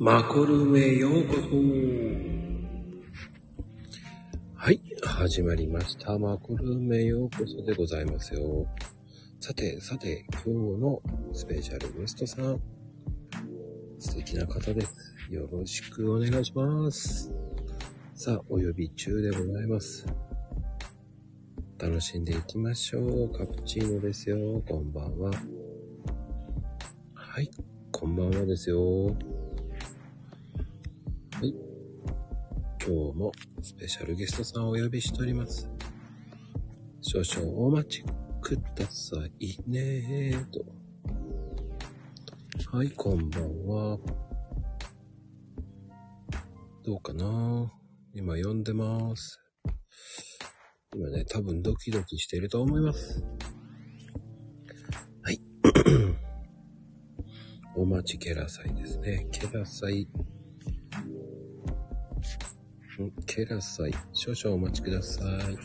マコルームへようこそ。はい、始まりました。マコルームへようこそでございますよ。さて、さて、今日のスペシャルゲストさん、素敵な方です。よろしくお願いします。さあ、お呼び中でございます。楽しんでいきましょう。カプチーノですよ。こんばんは。はい、こんばんはですよ。今日もスペシャルゲストさんをお呼びしております。少々お待ちくださいねと。はい、こんばんは。どうかな？今呼んでます。今ね、多分ドキドキしていると思います。はい。お待ちケラサイですね。ケラサイ。んケラサイ。少々お待ちください。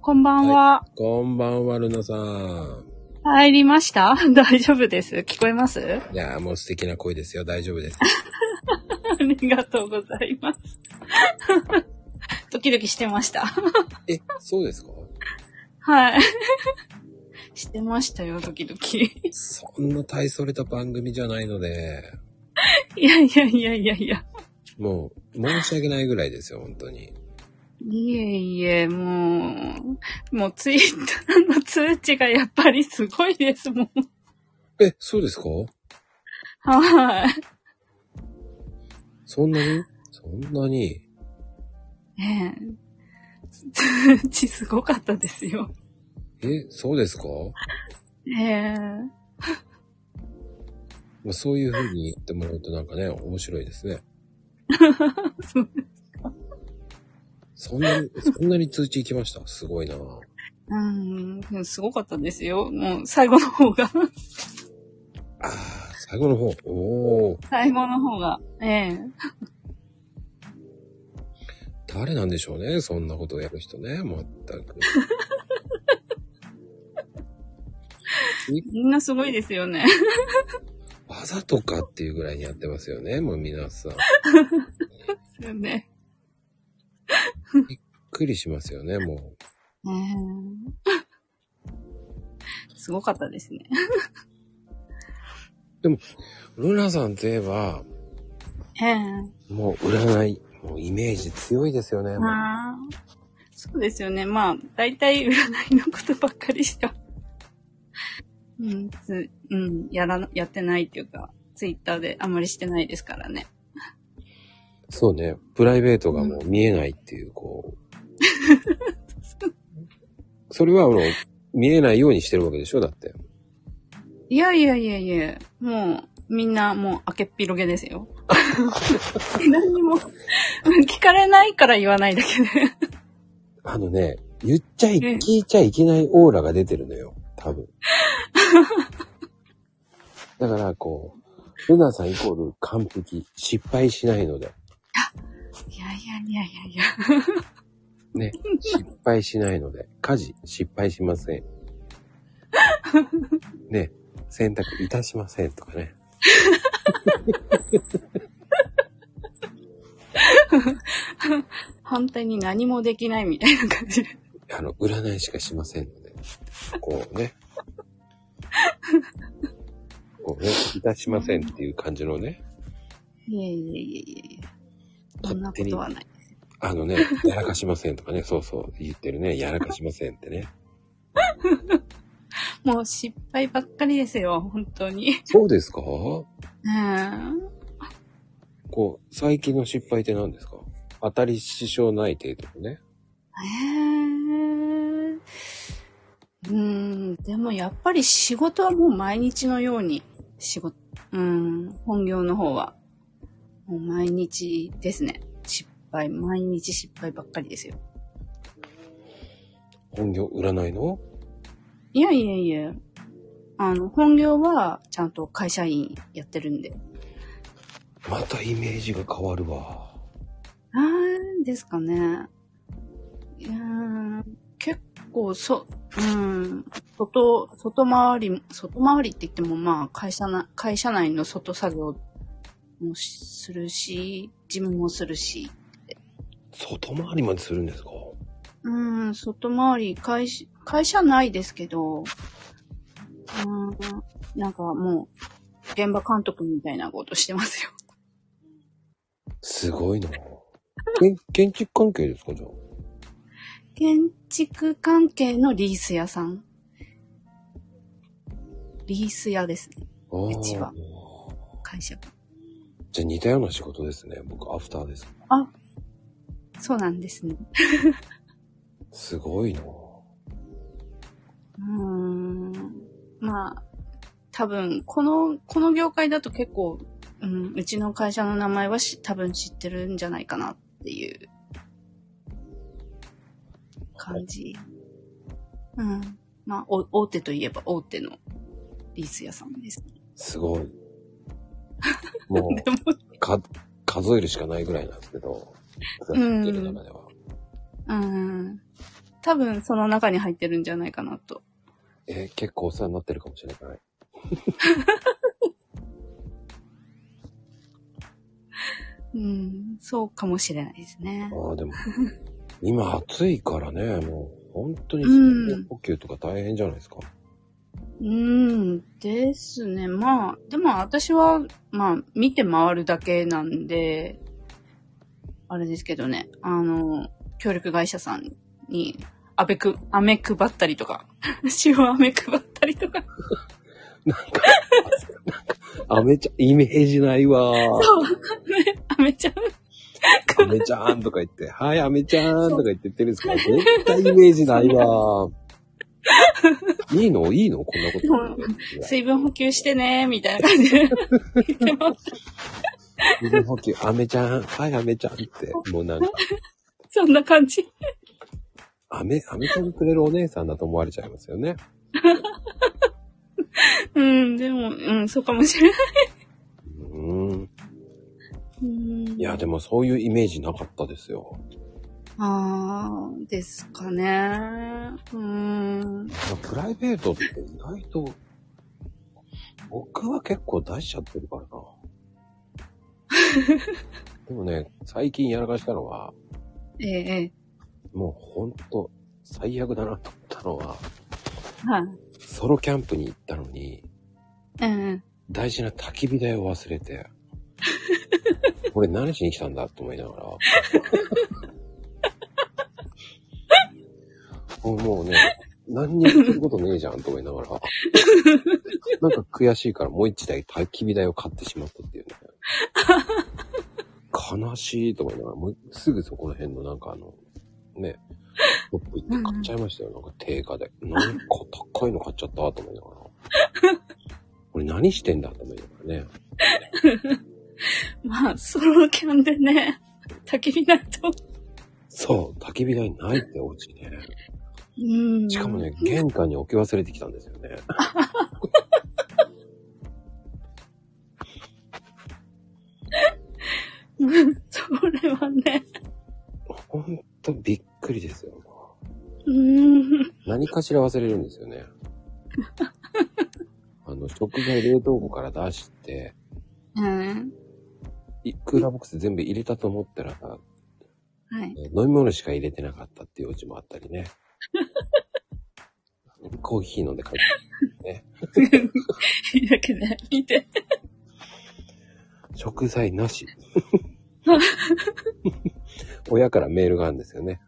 こんばんは。こんばんは、ルナさん。入りました？大丈夫です？聞こえます？あいやー、もう素敵な声ですよ。大丈夫です。りがとうございます。ドキドキしてました。え、そうですか？はい。してましたよ、ドキドキ。そんな大それた番組じゃないので、いやいやいやいやいや。もう、申し訳ないぐらいですよ、本当に。いえいえ、もう、もうツイッターの通知がやっぱりすごいですもん。え、そうですか？はい。そんなに？そんなに？ええ。通知すごかったですよ。え、そうですか？ええ。まあそういう風に言ってもらうとなんかね、面白いですね。そうそんなに、そんなに通知行きました？すごいなうん、すごかったですよ。もう最後の方が。ああ、最後の方。おお、最後の方が。ええ。誰なんでしょうね？そんなことをやる人ね。まったく。みんなすごいですよね。わざとかっていうぐらいにやってますよね。もう皆さん。びっですよね。くりしますよね、もう。ええすごかったですね。ルナさんといえば、ええもう占い、もうイメージ強いですよね。そうですよね。まあ、大体占いのことばっかりしか、うん、つ、うん、やらな、やってないっていうか、ツイッターであんまりしてないですからね。そうね。プライベートがもう見えないっていう、こう。それはあの、見えないようにしてるわけでしょ？だって。いやいやいやいや、もう、みんなもう開けっぴろげですよ。何にも、聞かれないから言わないだけで。あのね、言っちゃい、ええ聞いちゃいけないオーラが出てるのよ。多分。だから、こう、ルナさんイコール完璧。失敗しないので。いやいやいやいやいや。ね。失敗しないので。家事、失敗しません。ね。洗濯いたしませんとかね。反対に何もできないみたいな感じで。あの、占いしかしませんので。こうね。こうね、いたしませんっていう感じのね。いえいえいえいえ。そんなことはない。あのね、やらかしませんとかね。そうそう、言ってるね。やらかしませんってね。もう失敗ばっかりですよ、本当に。そうですか？うん。こう、最近の失敗って何ですか？当たり支障ない程度のね。えーん、でもやっぱり仕事はもう毎日のように仕事、うん、本業の方は、もう毎日ですね。失敗、毎日失敗ばっかりですよ。本業占いの？いやいやいや、あの、本業はちゃんと会社員やってるんで。またイメージが変わるわ。なんですかね。いやー結構、そ、うん、外、外回り、外回りって言ってもまあ会社な、会社内の外作業もするし、事務もするし、外回りまでするんですか？うん、外回り、会社、会社内ですけど、うん、なんかもう、現場監督みたいなことしてますよ。すごいな建建築関係ですかじゃあ？建築関係のリース屋さん。リース屋ですね、うちは会社が。じゃあ似たような仕事ですね。僕、アフターです。そうなんですね。すごいなうーん。まあ、多分、この、この業界だと結構、うん、うちの会社の名前はし多分知ってるんじゃないかなっていう感じ。うん。まあ、お大手といえば大手のリース屋さんです。すごい。もでも、う、か、数えるしかないぐらいなんですけど。うん中では。うん。多分その中に入ってるんじゃないかなと。えー結構お世話になってるかもしれない。うん、そうかもしれないですね。ああ、でも、今暑いからね、もう、本当にうん。水分補給とか大変じゃないですか。うん、ですね。まあ、でも私は、まあ、見て回るだけなんで、あれですけどね、あの、協力会社さんに、あべく、飴配ったりとか、塩飴配ったりと か、なんか、あめちゃん、イメージないわ飴ちゃん、あめちゃんとか言って、はい、あめちゃんとか言って言ってるんですけど、絶対イメージないわ いいの？いいの？こんなこと。水分補給してね、みたいな感じで言ってます。水分補給、あめちゃん、はい、あめちゃんって、もうなんか、そんな感じ。あめ、あめちゃんくれるお姉さんだと思われちゃいますよね。うん、でも、うん、そうかもしれない。うーん。うんいや、でもそういうイメージなかったですよ。あー、ですかね。うーん。プライベートって意外と、僕は結構出しちゃってるからな。でもね、最近やらかしたのは、ええ、えもうほんと最悪だなと思ったのは、え。はい。ソロキャンプに行ったのに、うん。大事な焚き火台を忘れて、俺何しに来たんだと思いながら。もうね、何にもすることねえじゃんと思いながら。なんか悔しいからもう一台焚き火台を買ってしまったっていうね。悲しいと思いながら、もうすぐそこら辺のなんかあの、ね、ショップ行って買っちゃいましたよ。なんか定価で。なんか高いの買っちゃったと思いながら。俺何してんだと思いながらね。まあ、ソロキャンでね、焚き火ないと。そう、焚き火台ないってお家ね。うん。しかもね、玄関に置き忘れてきたんですよね。うん。それはね。ほんとびっくりですよ。うん。何かしら忘れるんですよね。あの、食材冷凍庫から出して、うん。いクーラーボックス全部入れたと思ったら、はい。え飲み物しか入れてなかったっていうお家もあったりね。コーヒー飲んで帰ってだけね、見て。食材なし。親からメールがあるんですよね。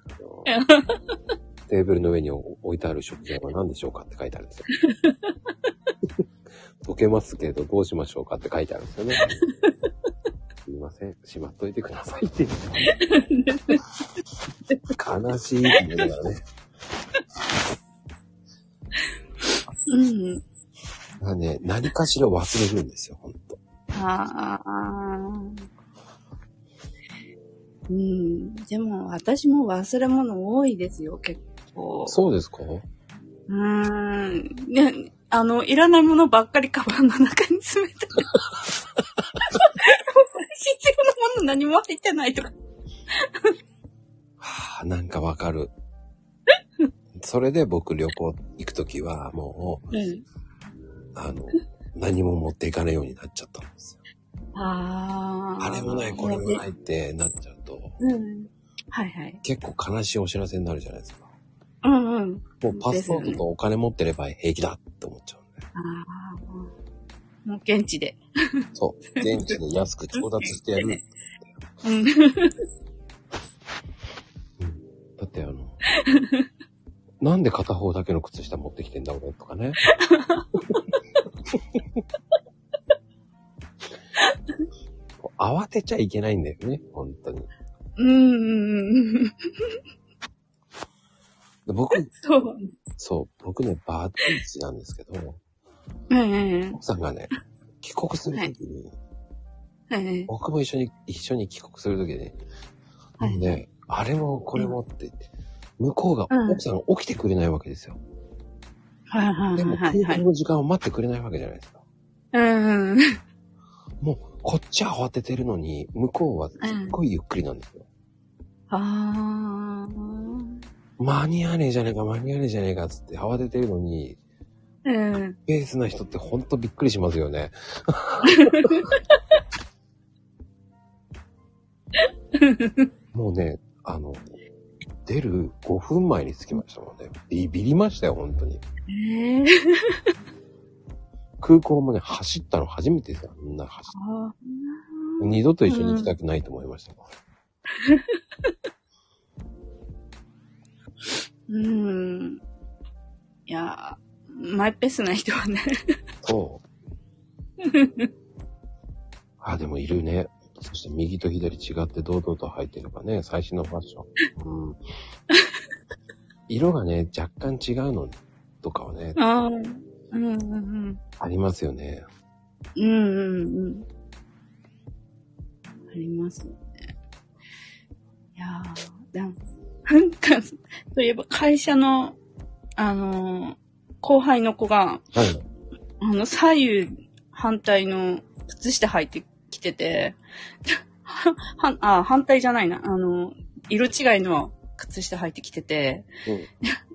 テーブルの上に置いてある食材は何でしょうかって書いてあるんですよ。溶けますけどどうしましょうかって書いてあるんですよね。すいません。しまっといてくださいって言って。悲しいって言いながらね。うん。まあね、何かしら忘れるんですよ、ほんと。ああ。うん。でも、私も忘れ物多いですよ、結構。そうですか？うーん。ね、あの、いらないものばっかりカバンの中に詰めて。必要な何も入ってないとか。はあ、なんかわかる。それで僕旅行行くときはもうん。う、あの、何も持っていかないようになっちゃったんですよ。ああ。あれもない、これもないってなっちゃうと、うん。はいはい。結構悲しいお知らせになるじゃないですか。うんうん。もうパスポートとお金持ってれば平気だって思っちゃうんで。ああ。もう現地で。そう。現地で安く調達してやる。うん。だってあの、なんで片方だけの靴下持ってきてんだ俺とかね。慌てちゃいけないんだよね、本当に。うん。で僕、そう。そう、僕ね、バーティーチなんですけど、ええ奥さんがね、帰国するときに、ええ僕も一緒に、一緒に帰国するときに、はいね、あれもこれもって向こうが、うん奥さんが起きてくれないわけですよ。はいはいでもはいはい。空港の時間を待ってくれないわけじゃないですか。うん。もう、こっちは慌ててるのに、向こうはすっごいゆっくりなんですよ。ああ。間に合わねえじゃねえか、間に合わねえじゃねえか、つって慌ててるのに、うん。ペースな人ってほんとびっくりしますよね。もうね、あの、出る5分前に着きましたもんね。ビビりましたよ、本当に。ええ空港もね、走ったの初めてですよ。みんな走っあ二度と一緒に行きたくないと思いましたもん。うん。いやー、マイペースな人はね。そう。あ、でもいるね。そして右と左違って堂々と履いてればね、最新のファッション。うん。色がね、若干違うのとかはね、ああ。うんうんありますよね。うん。うんうんうん。ありますね。いやー、でも、なんか、そういえば会社の、あのー後輩の子が、はい。あの、左右反対の靴下履いてきてて、は、は、あ、反対じゃないな。あの、色違いの靴下履いてきてて、うん。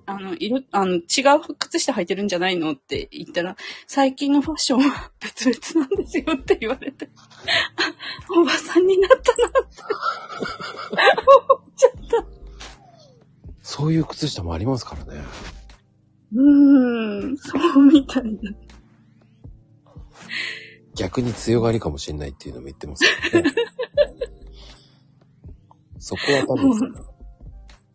あの、色、あの、違う靴下履いてるんじゃないのって言ったら、最近のファッションは 別々なんですよって言われて、あ おばさんになったなって思っちゃった。そういう靴下もありますからね。うーん、そうみたいな。逆に強がりかもしれないっていうのも言ってますよね。そこは多分、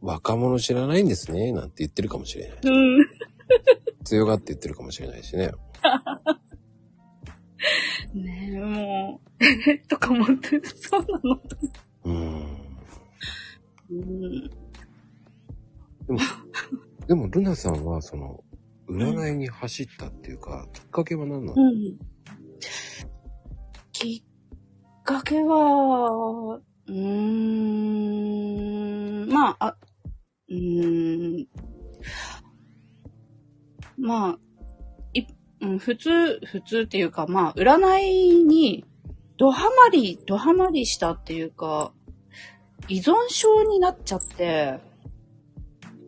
若者知らないんですね、なんて言ってるかもしれない。うん。強がって言ってるかもしれないしね。ねえ、もう、えとか思って、そうなのうーん。うん。でも、でもルナさんは、その、占いに走ったっていうか、きっかけは何なの、うん。きっかけは、うーん、まあ、あ、うーん、まあ、い、うん、普通、普通っていうか、まあ、占いに、ドハマり、ドハマりしたっていうか、依存症になっちゃって、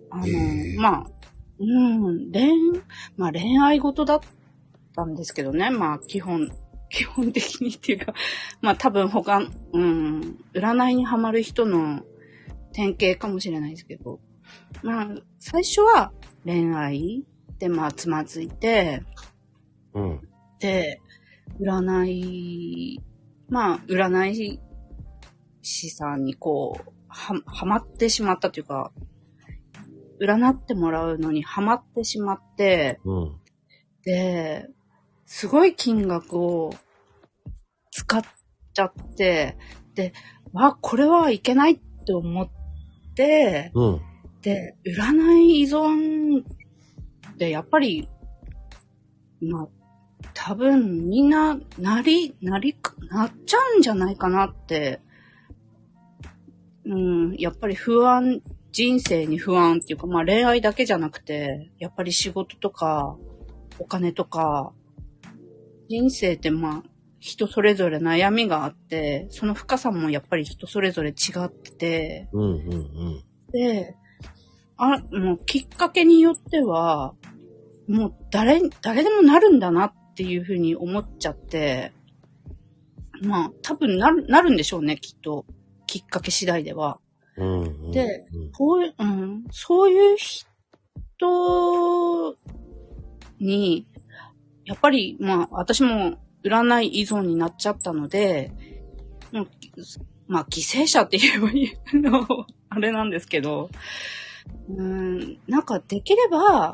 あの、まあ、うん、恋、まあ恋愛事だったんですけどね。まあ基本、基本的にっていうか、まあ多分他、うん、占いにハマる人の典型かもしれないですけど、まあ最初は恋愛でまあつまずいて、うん。で、占い、まあ占い師さんにこう、は、はまってしまったというか、占ってもらうのにハマってしまって、うん。で、すごい金額を使っちゃって、で、わ、これはいけないって思って、うん。で、占い依存ってやっぱり、まあ、多分みんな、なり、なりか、なっちゃうんじゃないかなって、うん、やっぱり不安、人生に不安っていうか、まあ恋愛だけじゃなくて、やっぱり仕事とか、お金とか、人生ってまあ、人それぞれ悩みがあって、その深さもやっぱり人それぞれ違ってて、うん。うん。うん。で、あ、もうきっかけによっては、もう誰、誰でもなるんだなっていうふうに思っちゃって、まあ、多分なる、なるんでしょうね、きっと。きっかけ次第では。うんうん。でうん、こういう、うん、そういう人に、やっぱり、まあ、私も占い依存になっちゃったので、もうまあ、犠牲者って言えばいいの、あれなんですけど、うん、なんかできれば、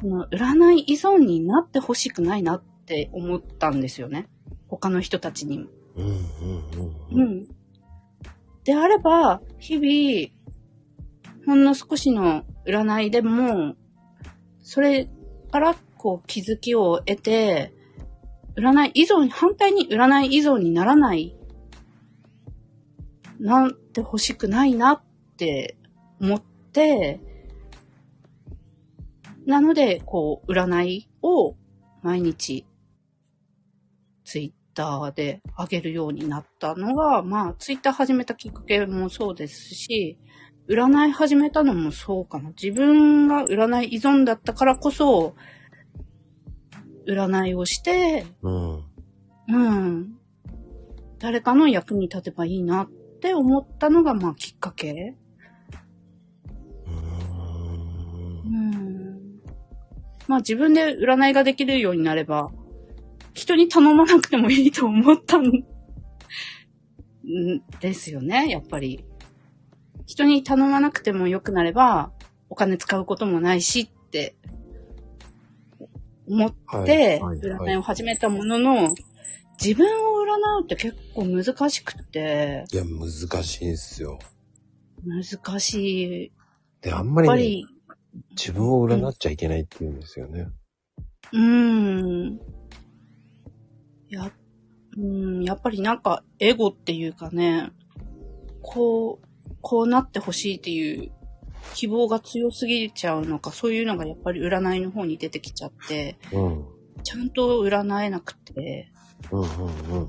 その占い依存になってほしくないなって思ったんですよね。他の人たちにも。うんうんうんううん。ん。であれば、日々、ほんの少しの占いでも、それからこう気づきを得て、占い依存、反対に占い依存にならない、なんて欲しくないなって思って、なので、こう、占いを毎日ツイッターで上げるようになったのが、まあ、ツイッター始めたきっかけもそうですし、占い始めたのもそうかな。自分が占い依存だったからこそ、占いをして、うん。うん。誰かの役に立てばいいなって思ったのが、まあ、きっかけ。うん。まあ、自分で占いができるようになれば、人に頼まなくてもいいと思ったん ですよね、やっぱり。人に頼まなくてもよくなれば、お金使うこともないしって思って、占いを始めたものの、自分を占うって結構難しくて、いや、難しいんですよ。難しい。で、あんやまり,、ね、り、自分を占っちゃいけないって言うんですよね。うーん。や、うん、やっぱりなんか、エゴっていうかね、こう、こうなってほしいっていう希望が強すぎちゃうのか、そういうのがやっぱり占いの方に出てきちゃって、うん。ちゃんと占えなくて、うんうんうん。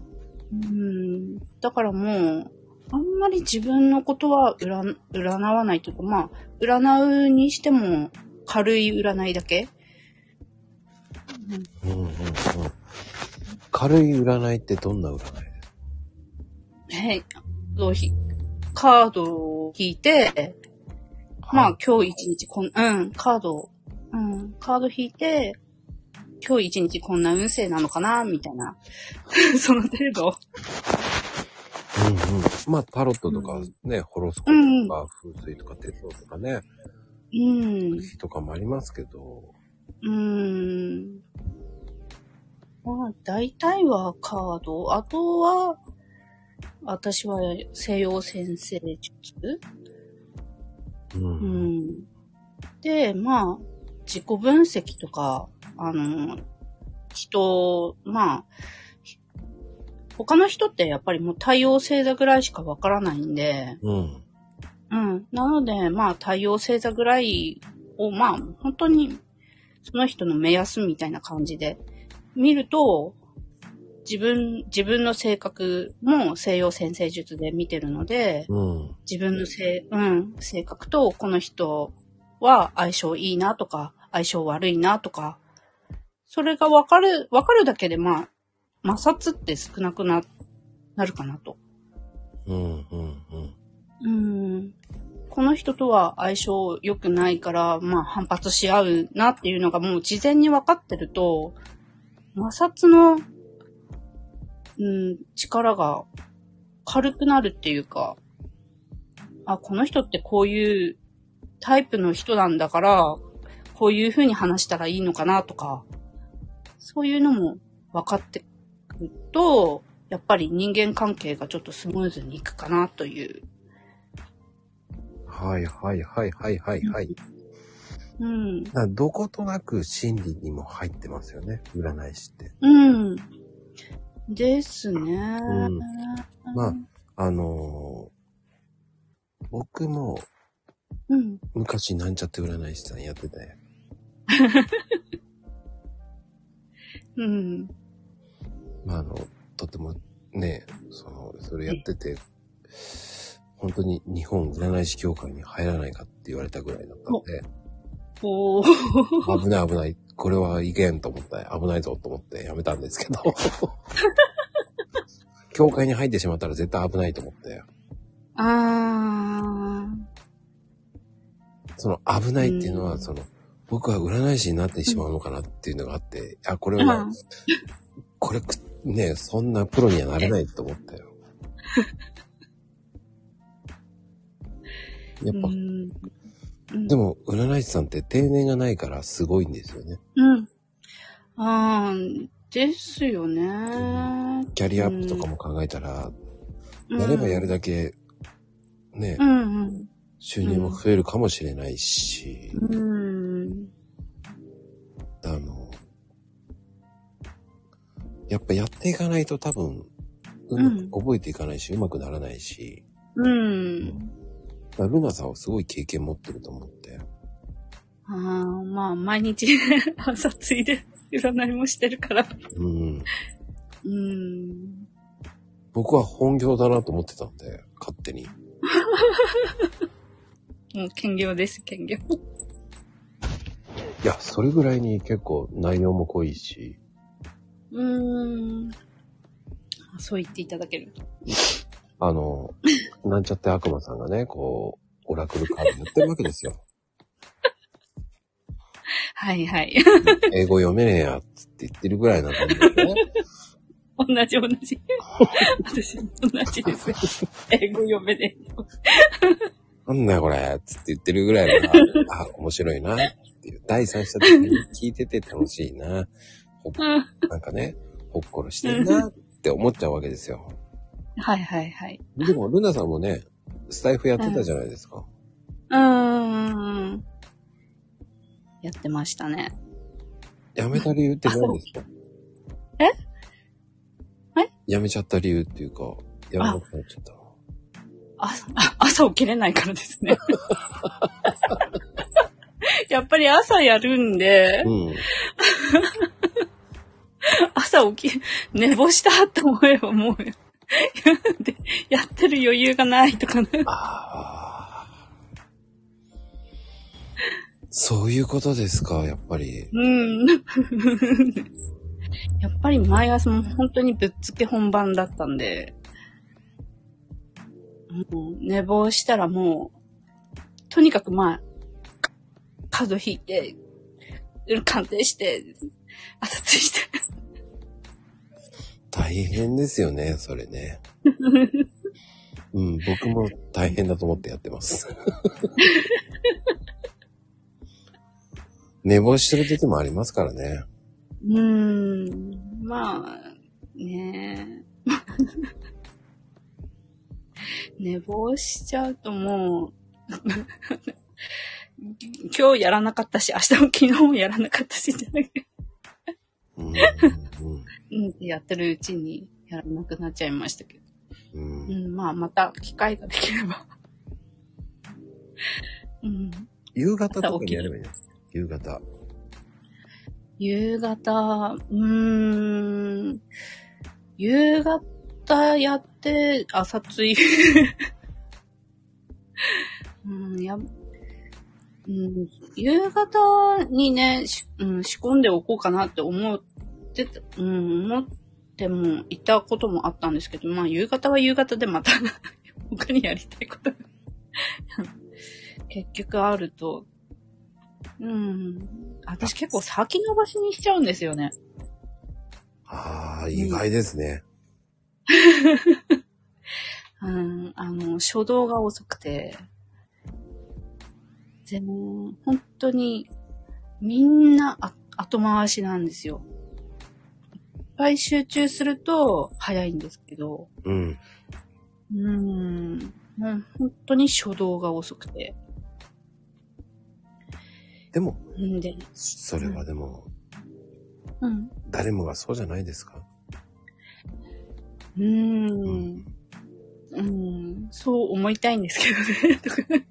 うん、だからもう、あんまり自分のことは占占わないというか、まあ、占うにしても軽い占いだけ。うんうんうん。軽い占いってどんな占い？はい。カードを引いて、まあ今日一日こん、うん、カードを、うん、カード引いて、今日一日こんな運勢なのかな？みたいな。その程度。うんうん。まあ、タロットとかね、ホロスコープとか、風水とか、鉄道とかね、うん。とかもありますけど、うーん。まあ、大体はカード。あとは、私は西洋先生術うん。うん。で、まあ、自己分析とか、あの、人、まあ、他の人ってやっぱりもう太陽星座ぐらいしかわからないんで、うん。うん。なので、まあ、太陽星座ぐらいを、まあ、本当に、その人の目安みたいな感じで見ると、自分、自分の性格も西洋先生術で見てるので、うん。自分の性、うん、性格とこの人は相性いいなとか、相性悪いなとか、それがわかる、わかるだけで、まあ、摩擦って少なくな、なるかなと。うん。うん。うん。うん。この人とは相性良くないから、まあ反発し合うなっていうのがもう事前に分かってると、摩擦の、うん、力が軽くなるっていうか、あ、この人ってこういうタイプの人なんだから、こういう風に話したらいいのかなとか、そういうのも分かってくると、やっぱり人間関係がちょっとスムーズにいくかなというはいはいはいはいはいはい。うん。どことなく心理にも入ってますよね、占い師って。うん。ですね。んまああのー僕もうん。昔なんちゃって占い師さんやってて、うん。まああの、とてもね、その、それやってて、本当に日本占い師協会に入らないかって言われたぐらいだったんで、おー。危ない危ない。これはいけんと思って、危ないぞと思ってやめたんですけど。教会に入ってしまったら絶対危ないと思って。あその危ないっていうのは、うんその、僕は占い師になってしまうのかなっていうのがあって、あ、これー。は、これく、ね、そんなプロにはなれないと思ったよ。やっぱ、うん。うんでも、占い師さんって定年がないからすごいんですよね。うん。あーですよね。キャリアアップとかも考えたら、うんやればやるだけ、ね、うんうん。収入も増えるかもしれないし、うん。あの、やっぱやっていかないと多分、うまく覚えていかないし、うまくならないし、うん。だルナさんはすごい経験持ってると思って。ああ、まあ、毎日朝ついで占いもしてるから。うん。うん。僕は本業だなと思ってたんで、勝手に。もう兼業です、兼業。いや、それぐらいに結構内容も濃いし、うーん。そう言っていただけると。あの、なんちゃって悪魔さんがね、こう、オラクルカードやってるわけですよ。はいはい。英語読めねえや、つって言ってるぐらいなんでね。同じ同じ。私も同じです。英語読めねなんだよこれ、つって言ってるぐらいだから、あ、面白いな、っていう。第三者的に聞いてて楽しいな。ほ。なんかね、ほっころしてるな、って思っちゃうわけですよ。はいはいはい。でも、ルナさんもね、スタイフやってたじゃないですか。うーん。やってましたね。辞めた理由って何ですか？え？え？辞めちゃった理由っていうか、辞めなくなっちゃったの。朝、あ朝起きれないからですね。やっぱり朝やるんで、うん。朝起き、寝坊したと思えばもう、でやってる余裕がないとかね。ああ。そういうことですか、やっぱり。うん。やっぱり毎朝も本当にぶっつけ本番だったんで、もう寝坊したらもう、とにかくまあ、カード引いて、鑑定して、朝ついて。大変ですよね、それね。うん、僕も大変だと思ってやってます。寝坊してる時もありますからね。うーん、まあ、ねえ。寝坊しちゃうともう、今日やらなかったし、明日も昨日もやらなかったし、じゃなくて、うん、うん。やってるうちにやらなくなっちゃいましたけど。うん。うん、まあ、また機会ができれば。うん、夕方とかにやればいいんです夕方。夕方、うーん、夕方やって朝つい。うん、や、うん、夕方にね、しうん、仕込んでおこうかなって思ってた、うん、思ってもいたこともあったんですけど、まあ夕方は夕方でまた 他にやりたいことが結局あると、うん。私結構先延ばしにしちゃうんですよね。ああ、意外ですね。うん。あの、初動が遅くて、全、本当に、みんなあ後回しなんですよ。いっぱい集中すると早いんですけど、うん。うん。もう本当に初動が遅くて。でも、んで、それはでも、うん。誰もがそうじゃないですか？うーん。うん。そう思いたいんですけどね。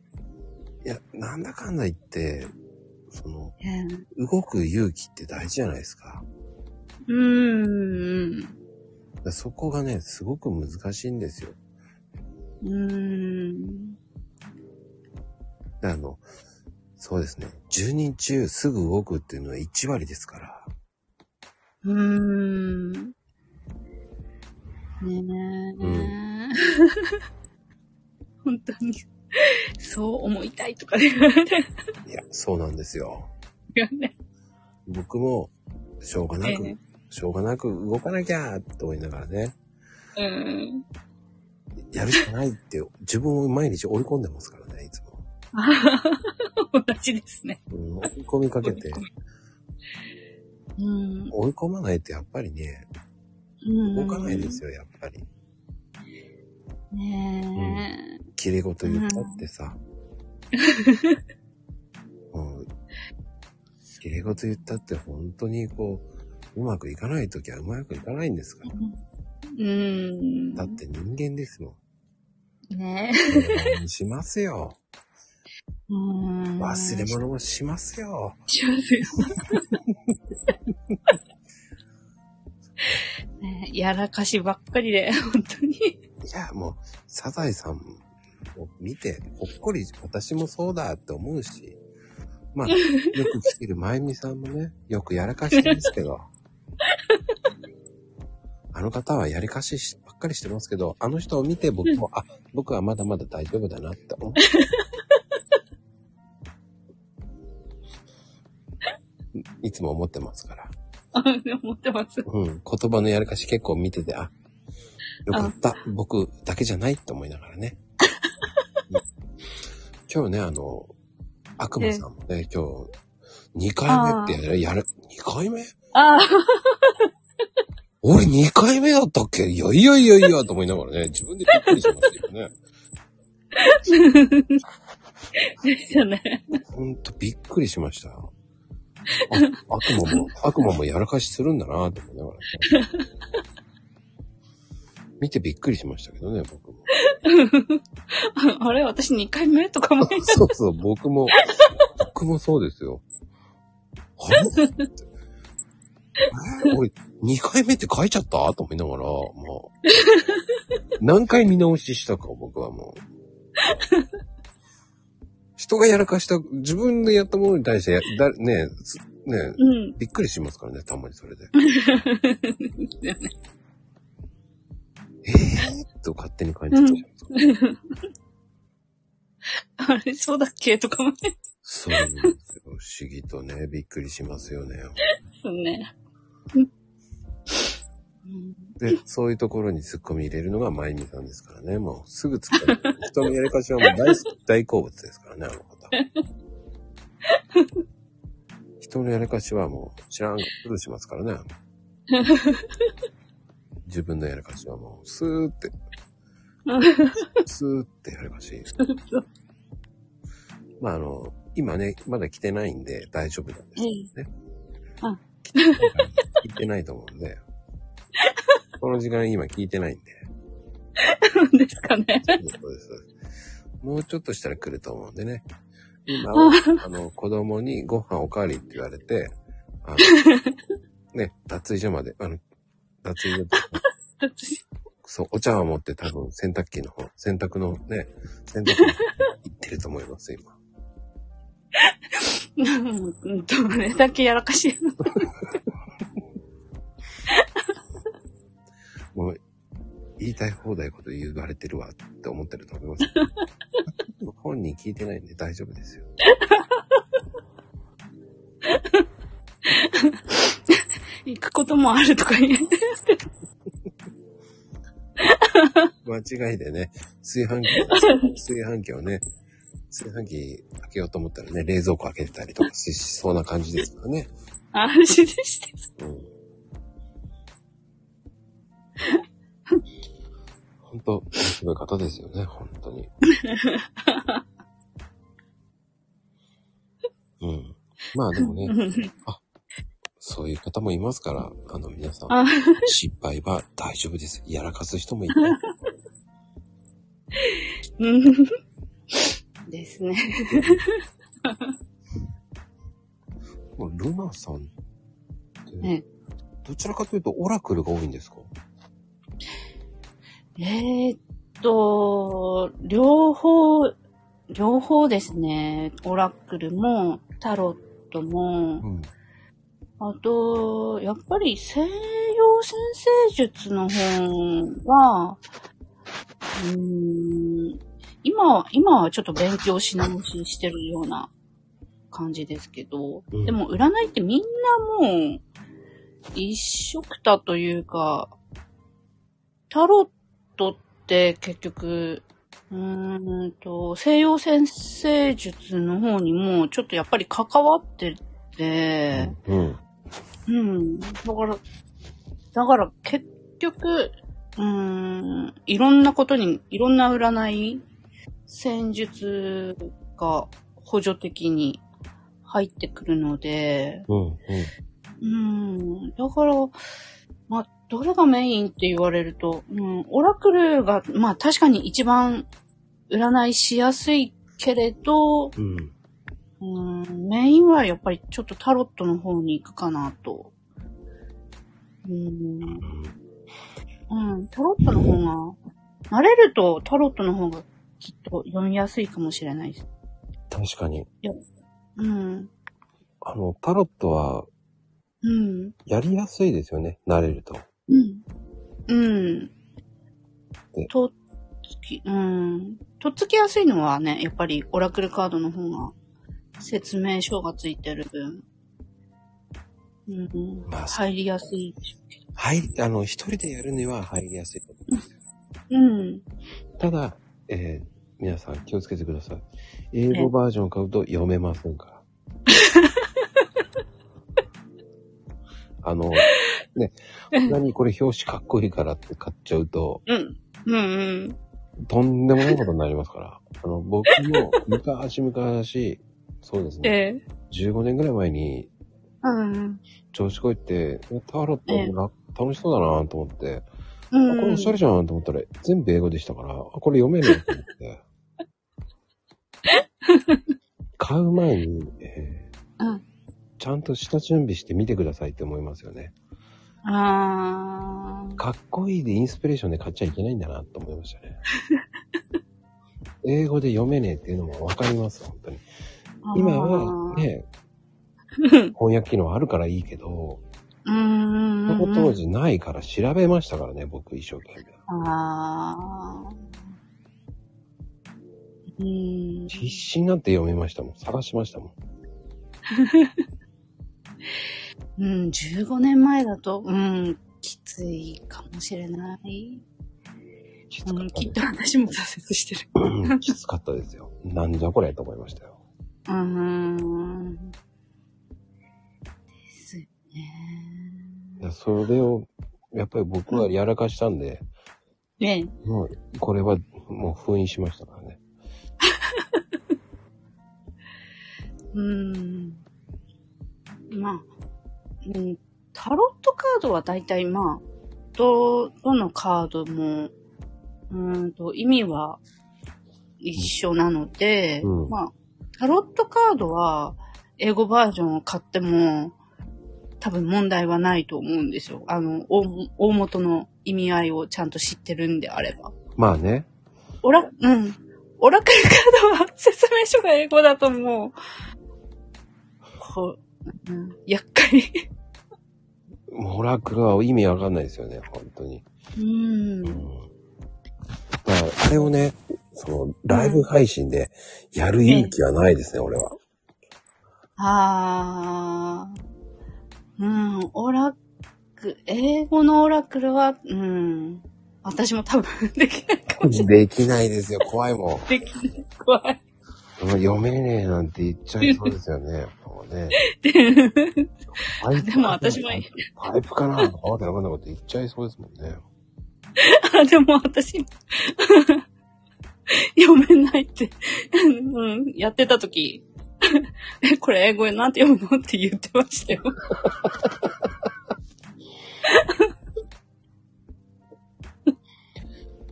いや、なんだかんだ言って、その、うん動く勇気って大事じゃないですか。うーん。そこがね、すごく難しいんですよ。うーん。であの、そうですね。10人中すぐ動くっていうのは1割ですから。うーん。ねえ。う 本当に、そう思いたいとかで言われていや、そうなんですよ。僕も、しょうがなく、ええしょうがなく動かなきゃって思いながらね、うん。やるしかないって、自分を毎日追い込んでますからね、いつも。同じですね。うん、追い込みかけて、うん。追い込まないとやっぱりね、うん動かないですよ、やっぱり。ねえ。綺麗事言ったってさ。うん。綺麗事言ったって本当にこう、うまくいかないときはうまくいかないんですから。うん。だって人間ですもねん。うんしますよ。え。うん。忘れ物もしますよ。しますよ。ねえやらかしばっかりで、本当に。いや、もう、サザエさんを見て、ほっこり、私もそうだって思うし、まあ、よく来てるまゆみさんもね、よくやらかしてますけど、あの方はやりかししばっかりしてますけど、あの人を見て僕も、あ、僕はまだまだ大丈夫だなって思う。いつも思ってますから。あ思ってます。うん。言葉のやらかし結構見てて、あ、よかった。僕だけじゃないって思いながらね。う ん今日ね、あの、悪魔さんもね、今日、2回目ってやる、やる、2回目？ああ、俺2回目だったっけ？いやいやいやいや、と思いながらね、自分でびっくりしましたよね。ですよね。ほんとびっくりしました。あ、悪魔も、悪魔もやらかしするんだなと思いながら、ね。見てびっくりしましたけどね、僕も。あ あれ私2回目とかも。そうそう、僕も、僕もそうですよ。あれ？俺、2回目って書いちゃった？と思いながら、もう、何回見直ししたか、僕はもう。人がやらかした、自分でやったものに対してや、だねすねうん。びっくりしますからね、たまにそれで。えーと勝手に感じちゃうんあれ、そうだっけ？とかもね。そうなんですよ。不思議とね、びっくりしますよね。そうね。うんで、そういうところに突っ込み入れるのがまゆみさんですからね。もうすぐ突っ込む。人のやりかしはもう大 大好物ですからね、あの方。人のやりかしはもう知らんがスルーしますからね。自分のやりかしはもうスーって、スーってやりかし。まああの、今ね、まだ来てないんで大丈夫なんですよね。あ聞いてないと思うんで。この時間今聞いてないんで。ですかね。そうです。もうちょっとしたら来ると思うんでね。今は、あの、子供にご飯おかわりって言われて、あの、ね、脱衣所まで、あの、脱衣所って、そう、お茶碗持って多分洗濯機の方、洗濯のね、洗濯機行ってると思います、今。うんどれだけやらかしいの もう、言いたい放題こと言われてるわって思ってると思います。本人聞いてないんで大丈夫ですよ。行くこともあるとか言えて。間違いでね、炊飯器、炊飯器をね、炊飯器開けようと思ったらね、冷蔵庫開けてたりとかしそうな感じですからね。安心して。うん。本当、すごい方ですよね、本当に。うん。まあでもね、そういう方もいますから、あの皆さん、あ失敗は大丈夫です。やらかす人もいる。うんですね。ルナさんって、ねどちらかというとオラクルが多いんですか？えーっと、両方、両方ですね。オラクルも、タロットも、うん。あと、やっぱり西洋先生術の本は、うーん、今は、今はちょっと勉強し直ししてるような感じですけど、うんでも占いってみんなもう、一緒くたというか、タロットって結局、うーんと、西洋先生術の方にもちょっとやっぱり関わってて、うん。うん。だから、だから結局、うん、いろんなことに、いろんな占い、戦術が補助的に入ってくるので、うん。うん。うん、だから、まあ、どれがメインって言われると、うん、オラクルが、まあ確かに一番占いしやすいけれど、うん。うん、メインはやっぱりちょっとタロットの方に行くかなと。うん、うん、タロットの方が、慣れるとタロットの方がきっと読みやすいかもしれないです。確かに。うん、あの、タロットはうん、やりやすいですよね。慣れると。うん、うんで。とっつき、うん、とっつきやすいのはね、やっぱりオラクルカードの方が説明書がついてる分、うん、まあ入りやすいでしょうけど。はい、あの、一人でやるには入りやすいと思いますよ。うん。ただ、えー皆さん気をつけてください。英語バージョン買うと読めませんから。あの、ね、何これ表紙かっこいいからって買っちゃうと、うん。うんうん。とんでもないことになりますから。あの、僕も昔々、そうですね、ええ。15年ぐらい前にうん。調子こいって、タロットら楽しそうだなと思って、うあ、これんおしゃれじゃんと思ったら、全部英語でしたから、あ、これ読めないと思って。買う前に、えーうんちゃんと下準備して見てくださいって思いますよね。あーかっこいいでインスピレーションで買っちゃいけないんだなと思いましたね。英語で読めねえっていうのもわかります、本当に。今は、ね、翻訳機能あるからいいけど、うーん。その当時ないから調べましたからね、僕一生懸命。ああ。うーん。必死になって読みましたもん。探しましたもん。うん、15年前だと、うん、きついかもしれない。きつかっったですと私も挫折してる。うんきつかったですよ。なんじゃこれと思いましたよ。うーん。ですよね。いやそれを、やっぱり僕はやらかしたんで、ねもう、これはもう封印しましたからね。うーん。まあ、うん、タロットカードは大体まあ、ど、どのカードも、うーんと、意味は一緒なので、うんまあ、タロットカードは、英語バージョンを買っても、多分問題はないと思うんですよ。あの、大大元の意味合いをちゃんと知ってるんであれば。まあね。オラ、うん。オラクルカードは説明書が英語だともう、こう、うん、厄介。オラクルは意味わかんないですよね、本当に。う。うんん。だから、あれをね、その、ライブ配信でやる勇気はないですね、俺は。あー。うん、オラク、英語のオラクルは、うん。私も多分できないかもしれない。できないですよ、怖いもん。できない。怖い。読めねえなんて言っちゃいそうですよね。もうね。でも私もパイプかなとかわけわかんないこと言っちゃいそうですもんね。あ、でも私、読めないって、うん、やってた時、え、これ英語でなんて読むの？って言ってましたよ。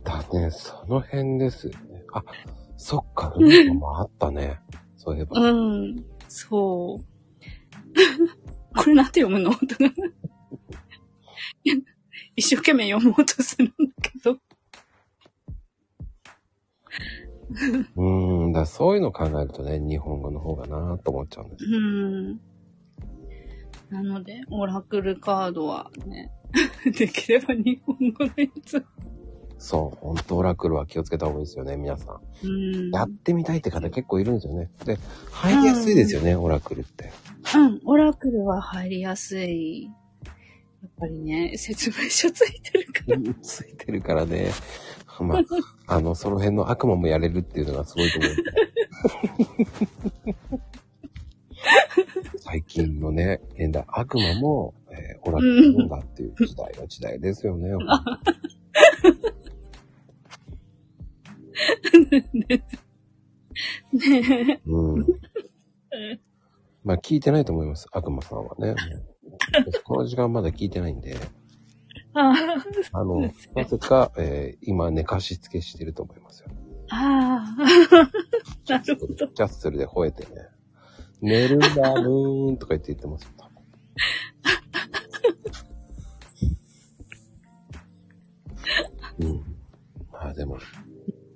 だね、その辺ですよね。あ、そっか、ルートもあったね。そういえば。うん、そう。これなんて読むの？とか一生懸命読もうとするんだけど。うーん、だそういうのを考えるとね、日本語の方がなと思っちゃうんです。うん。なので、オラクルカードはね、できれば日本語のやつ。そう、ほんとオラクルは気をつけた方がいいですよね、皆さん。うん。やってみたいって方結構いるんですよね。で、入りやすいですよね、オラクルって。うん、オラクルは入りやすい。やっぱりね、説明書ついてるから。ついてるからね。まあ、あの、その辺の悪魔もやれるっていうのがすごいと思う。最近のね、現代悪魔も、えーオラクルなんだっていう時代は時代ですよね。ねうん。まあ聞いてないと思います、悪魔さんはね。この時間まだ聞いてないんで、ああの、なぜか、えー今寝かしつけしてると思いますよ。あ、なるほど。キャッスルで吠えてね。寝るんだ、ムーンとか言って言ってますよ、多分。うん。まあでも、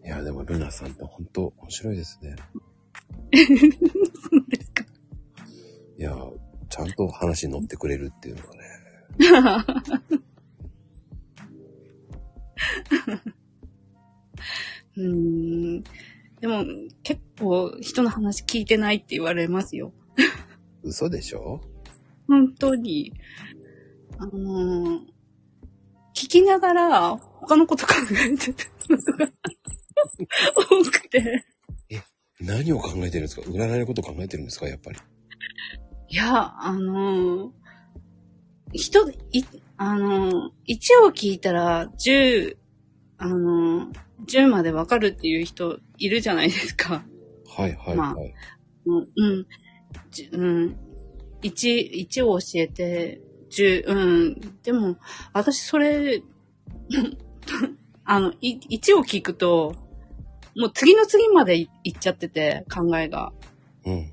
いやでもルナさんって本当面白いですね。そうですか。いや、ちゃんと話に乗ってくれるっていうのがね。うーん。でも、結構人の話聞いてないって言われますよ。嘘でしょ？本当に。あのー聞きながら他のこと考えてたことが多くて。何を考えてるんですか？占いのこと考えてるんですか？やっぱり。いや、あのー人、い、あのー、1を聞いたら10、あのー、10までわかるっていう人いるじゃないですか。はいはいまあはい。うん、うん、じうん、1、1を教えて、10、うん、でも、私それ、あの、い1を聞くと、もう次の次までい行っちゃってて、考えが。うんうん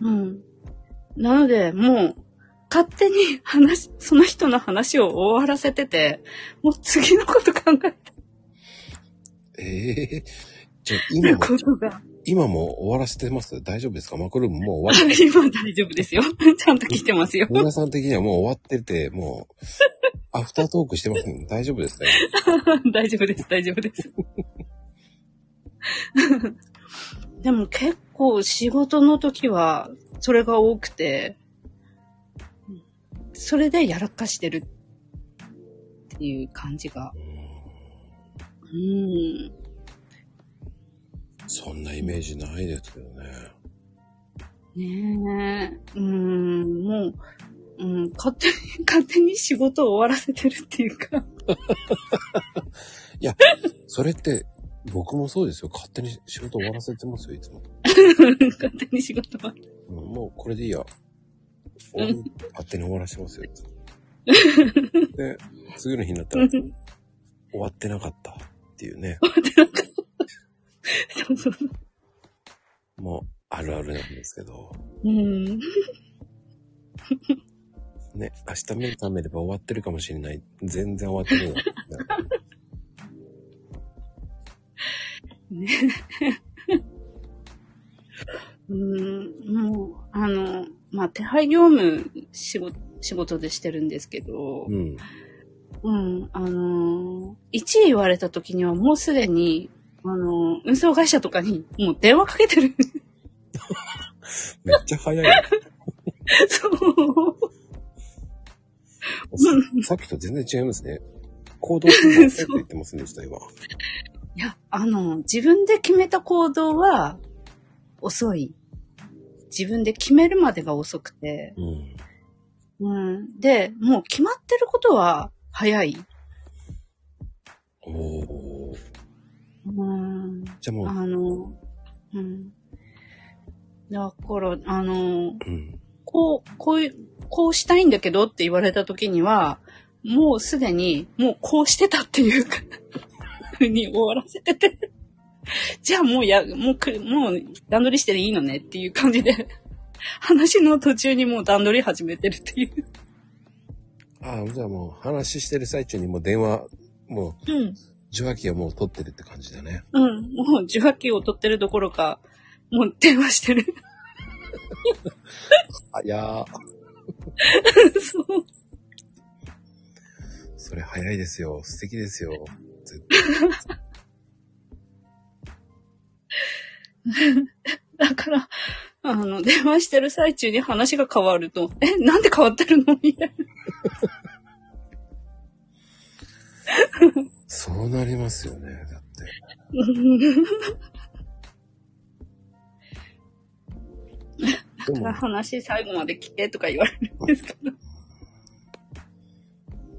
うん。うん。なので、もう、勝手に話、その人の話を終わらせてて、もう次のこと考えてええじゃあ今るも。今も終わらせてます？大丈夫ですか？マクルームもう終わって 今大丈夫ですよ。ちゃんと聞いてますよ。皆さん的にはもう終わってて、もう、アフタートークしてますね。大丈夫ですか？大丈夫です、大丈夫です。でも結構仕事の時はそれが多くて、それでやらかしてるっていう感じが。うん。そんなイメージないですけどね。ねえ、うん、もう、うん、勝手に、勝手に仕事を終わらせてるっていうか。それって、僕もそうですよ。勝手に仕事終わらせてますよ、いつも。勝手に仕事は。うんもうこれでいいや。勝手に終わらせてますよ。で、次の日になったら、終わってなかったっていうね。そうそうそう。もう、あるあるなんですけど。うん。ね、明日目覚めれば終わってるかもしれない。全然終わってない。うん、もう、あの、まあ、手配業務仕事、仕事でしてるんですけど、うん。うん、あの、1位言われた時にはもうすでに、あの、運送会社とかにもう電話かけてる。めっちゃ早い。そう。さっきと全然違いますね。行動するって言ってますね、今。いや、あの、自分で決めた行動は遅い。自分で決めるまでが遅くて。うん。うん。で、もう決まってることは早い。おー。うん。じゃあもう、あの、うん。だから、あの、うん。こう、こういう、こうしたいんだけどって言われた時には、もうすでに、もうこうしてたっていうか、ふうに終わらせてて。じゃあもうや、もうく、もう段取りしていいのねっていう感じで、話の途中にもう段取り始めてるっていう。ああ、じゃあもう話してる最中にもう電話、もううん。受話器はもう取ってるって感じだね。うん。もう受話器を取ってるどころか、もう電話してる。あ、いやー、そう。それ早いですよ。素敵ですよ。絶 だから、あの、電話してる最中に話が変わると、え、なんで変わってるの？みたいな。そうなりますよね。だって。だから、話最後まで聞けとか言われるんですけど。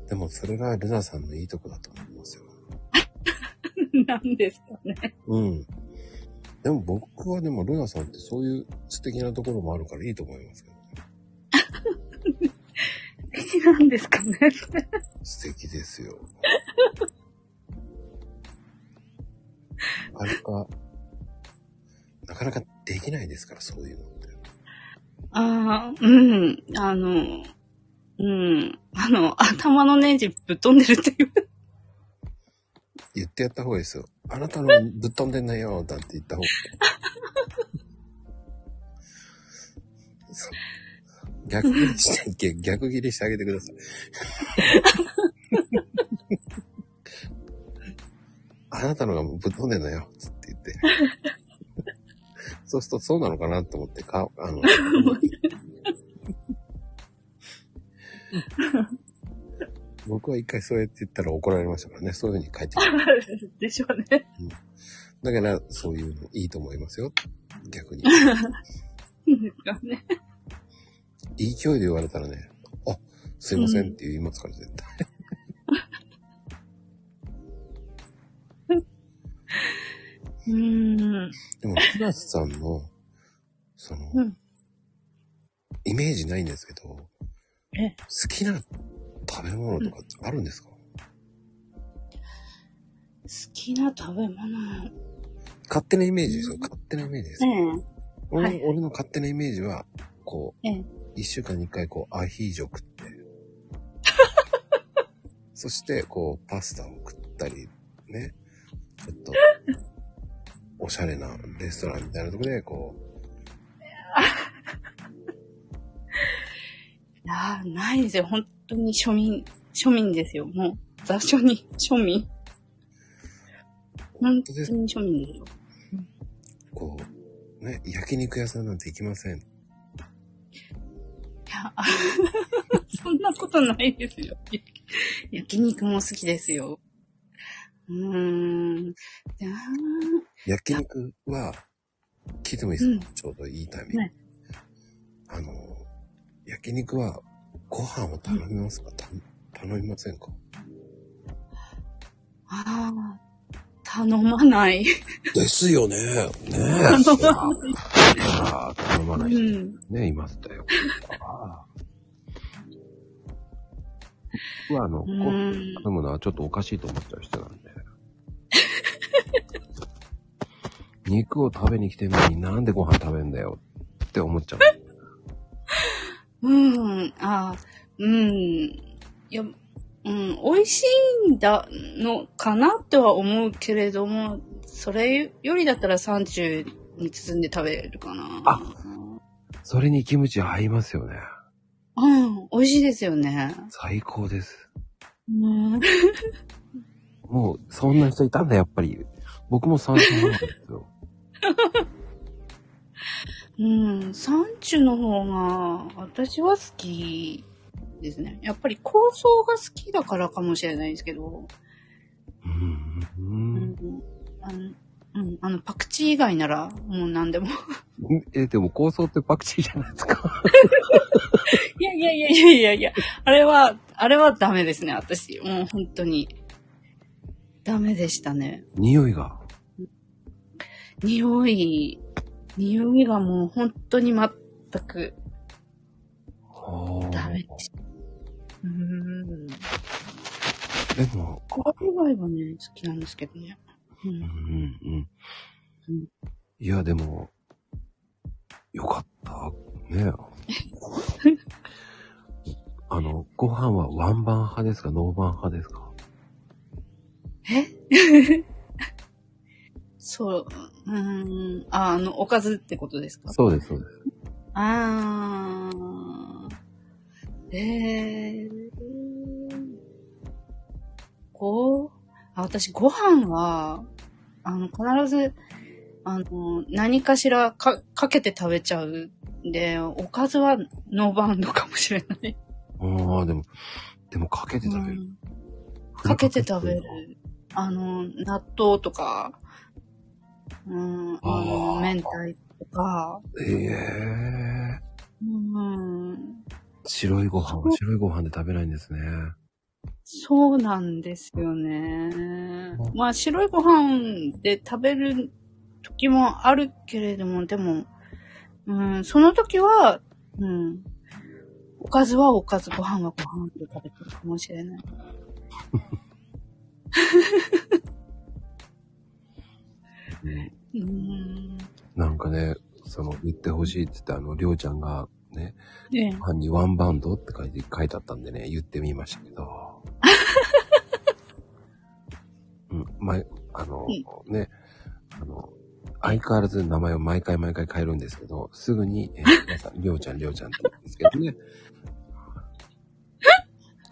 でもそれがルナさんのいいとこだと思いますよ。なんですかね。うん。でも僕はでもルナさんってそういう素敵なところもあるからいいと思いますけど。なんですかね。素敵ですよ。あれか、なかなかできないですから、そういうのって。ああ、うん。あの、うん。あの、頭のネジぶっ飛んでるっていう。言ってやった方がいいですよ。あなたのぶっ飛んでんなよ、だって言った方がいい。そ う逆切りして、逆切りしてあげてください。あなたのがぶっ飛んでんだよ、つって言って。そうするとそうなのかなと思って、か、あの、僕は一回そうやって言ったら怒られましたからね。そういう風に書いてきて。でしょうね。だから、そういうのいいと思いますよ。逆に。ですかね。いい勢いで言われたらね、あ、すいませんって言いますから、絶対。うーん。でも、ひなさんの、その、うんイメージないんですけど、え好きな食べ物とかってあるんですか、好きな食べ物。勝手なイメージですよ。勝手なイメージです。ね俺のはい俺の勝手なイメージは、こう、え。え一週間に一回こう、アヒージョ食って、そして、こう、パスタを食ったり、ね、ちょっと、おしゃれなレストランみたいなところで、こう、いやーないですよ。本当に庶民、庶民ですよ。もう、雑所に庶民。本当に庶民ですよ。こう、ね、焼肉屋さんなんて行きません。いや、そんなことないですよ。焼肉も好きですよ。うーん。焼肉は、聞いてもいいですか、うんちょうどいいタイミング。ねあの、焼肉は、ご飯を頼みますか、た頼みませんか？ああ、頼まない。ですよね。ねえ。頼まない。ああ、頼まうない人ん。ね、いましたよ。僕はあの、うごん。頼むのはちょっとおかしいと思っちゃう人なんで。肉を食べに来てんのになんでご飯食べんだよって思っちゃう。うん。ああ、うん。いや、うん、美味しいんだのかなっては思うけれども、それよりだったらサンチュに包んで食べるかな。あそれにキムチ合いますよね。うん、美味しいですよね。最高です。うん。もう、そんな人いたんだ、やっぱり。僕も賛成なんですよ。うん、サンチュの方が私は好きですね。やっぱり構想が好きだからかもしれないですけど、うん。ううんん、あの、うん、あの、パクチー以外ならもう何でも。え、でも構想ってパクチーじゃないですか。いやいやいやいやいやいや、あれは、あれはダメですね、私。もう本当に。ダメでしたね。匂いが。匂い、匂いがもう本当に全くはあダメでした。うーん。でも、これ以外はね、好きなんですけどね。う。うんんうんうんいや、でも、よかった。ね あの、ご飯はワンバン派ですか？ノーバン派ですか？え？そう、うーん、あ、あの、おかずってことですか？そうです、そうです。あー。えー。ご、あ、私ご飯は、あの、必ず、あの、何かしらか、かけて食べちゃうんで、おかずはノーバウンドかもしれない。ああ、でも、でもかけて食べる。うんかけて食べる。あの、納豆とか、うん、あの、明太とか、ええうん、白いご飯は白いご飯で食べないんですね。そうなんですよね。まあ、白いご飯で食べる時もあるけれども、でも、うん、その時は、うん、おかずはおかず、ご飯はご飯で食べてるかもしれない。うんうん。なんかね、その、言ってほしいって言って、あの、りょうちゃんが、ね、ねご飯にワンバウンドって書いて、書いてあったんでね、言ってみましたけど。うん、前、あの、ね、あの、相変わらず名前を毎回毎回変えるんですけど、すぐに、えー 皆さん、りょうちゃん、りょうちゃんって言うんですけどね。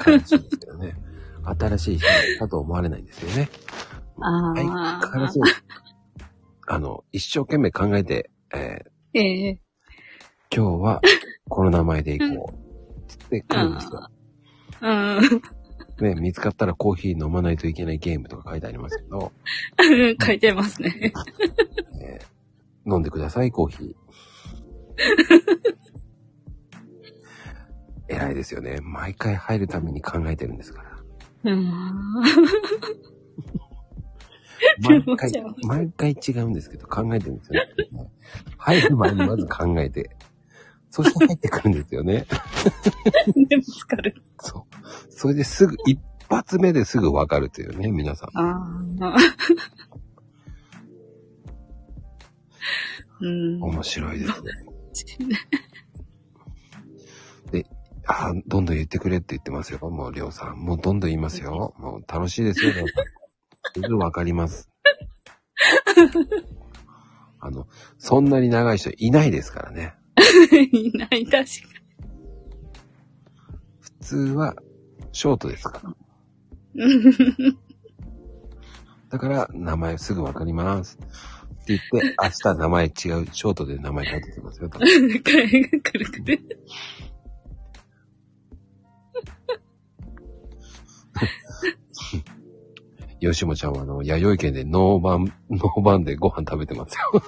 悲しいですけどね。新しい人だと思われないんですよね。あ相変わらあず。、あの、一生懸命考えて、えーええ今日はこの名前で行こう。つって来るんですよ。うん。ね、見つかったらコーヒー飲まないといけないゲームとか書いてありますけど、書いてますね。えー飲んでください、コーヒー。偉いですよね。毎回入るために考えてるんですから。うん。毎回 毎回違うんですけど考えてるんですよね。入る前にまず考えて、そして入ってくるんですよね。で見つかる。そう。それですぐ、一発目ですぐわかるというね、皆さん。ああ。うん。面白いですね。で、ああ、どんどん言ってくれって言ってますよ。もう、りょうさん。もうどんどん言いますよ。もう楽しいですよ、りょうさん。すぐわかります。あの、そんなに長い人いないですからね。いない、確か普通は、ショートですから。に。だから、名前すぐわかります。って言って、明日名前違う、ショートで名前書いてきますよ。多 分くるくるくる。吉本ちゃんはあの、弥生県でノーバン、ノーバンでご飯食べてますよ。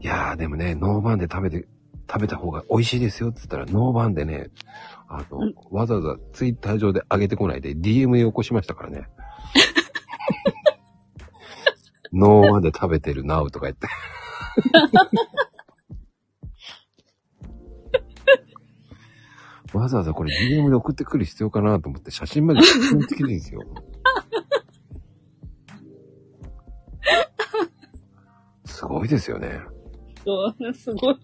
いやー、でもね、ノーバンで食べて、食べた方が美味しいですよって言ったら、ノーバンでね、あの、うんわざわざツイッター上で上げてこないで DM よこしましたからね。ノーバンで食べてるなうとか言って。わざわざこれ DM で送ってくる必要かなと思って写真まで写真付きですよ。すごいですよね。そう、すごい。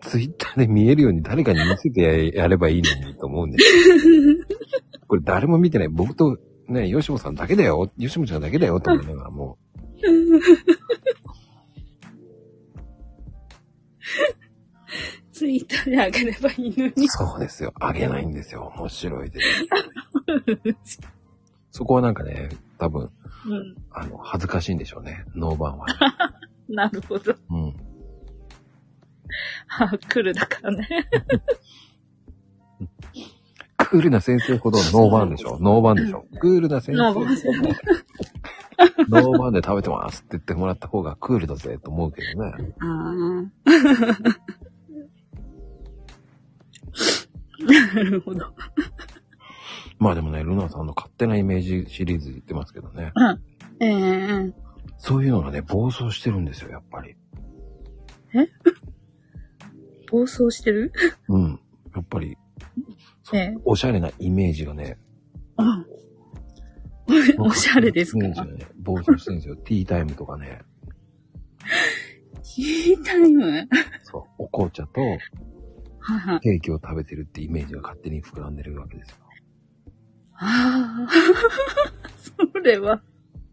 ツイッターで見えるように誰かに見せてややればいいのにと思うんですよ。これ誰も見てない。僕とね、吉本さんだけだよ。吉本ちゃんだけだよと思いながらもツイッターであげればいいのう。に。そうですよ。あげないんですよ。面白いです。そこはなんかね、多分、うん。あの、恥ずかしいんでしょうね。ノーバンは。なるほど。うん。あ、来るだからね。クールな先生ほどノーバンでしょ。ノーバンでしょ。クールな先生ほどノーバンノーバンで食べてますって言ってもらった方がクールだぜと思うけどね。ああ。なるほど。まあでもね、ルナさんの勝手なイメージシリーズ言ってますけどね。ええそういうのがね、暴走してるんですよ、やっぱり。暴走してる？うん。やっぱり、そうええおしゃれなイメージがね、あおしゃれですか？イメージがね、暴走してるんですよ。ティータイムとかね。ティータイム？そう。お紅茶と。ケーキを食べてるってイメージが勝手に膨らんでるわけですよ。ああ、それは。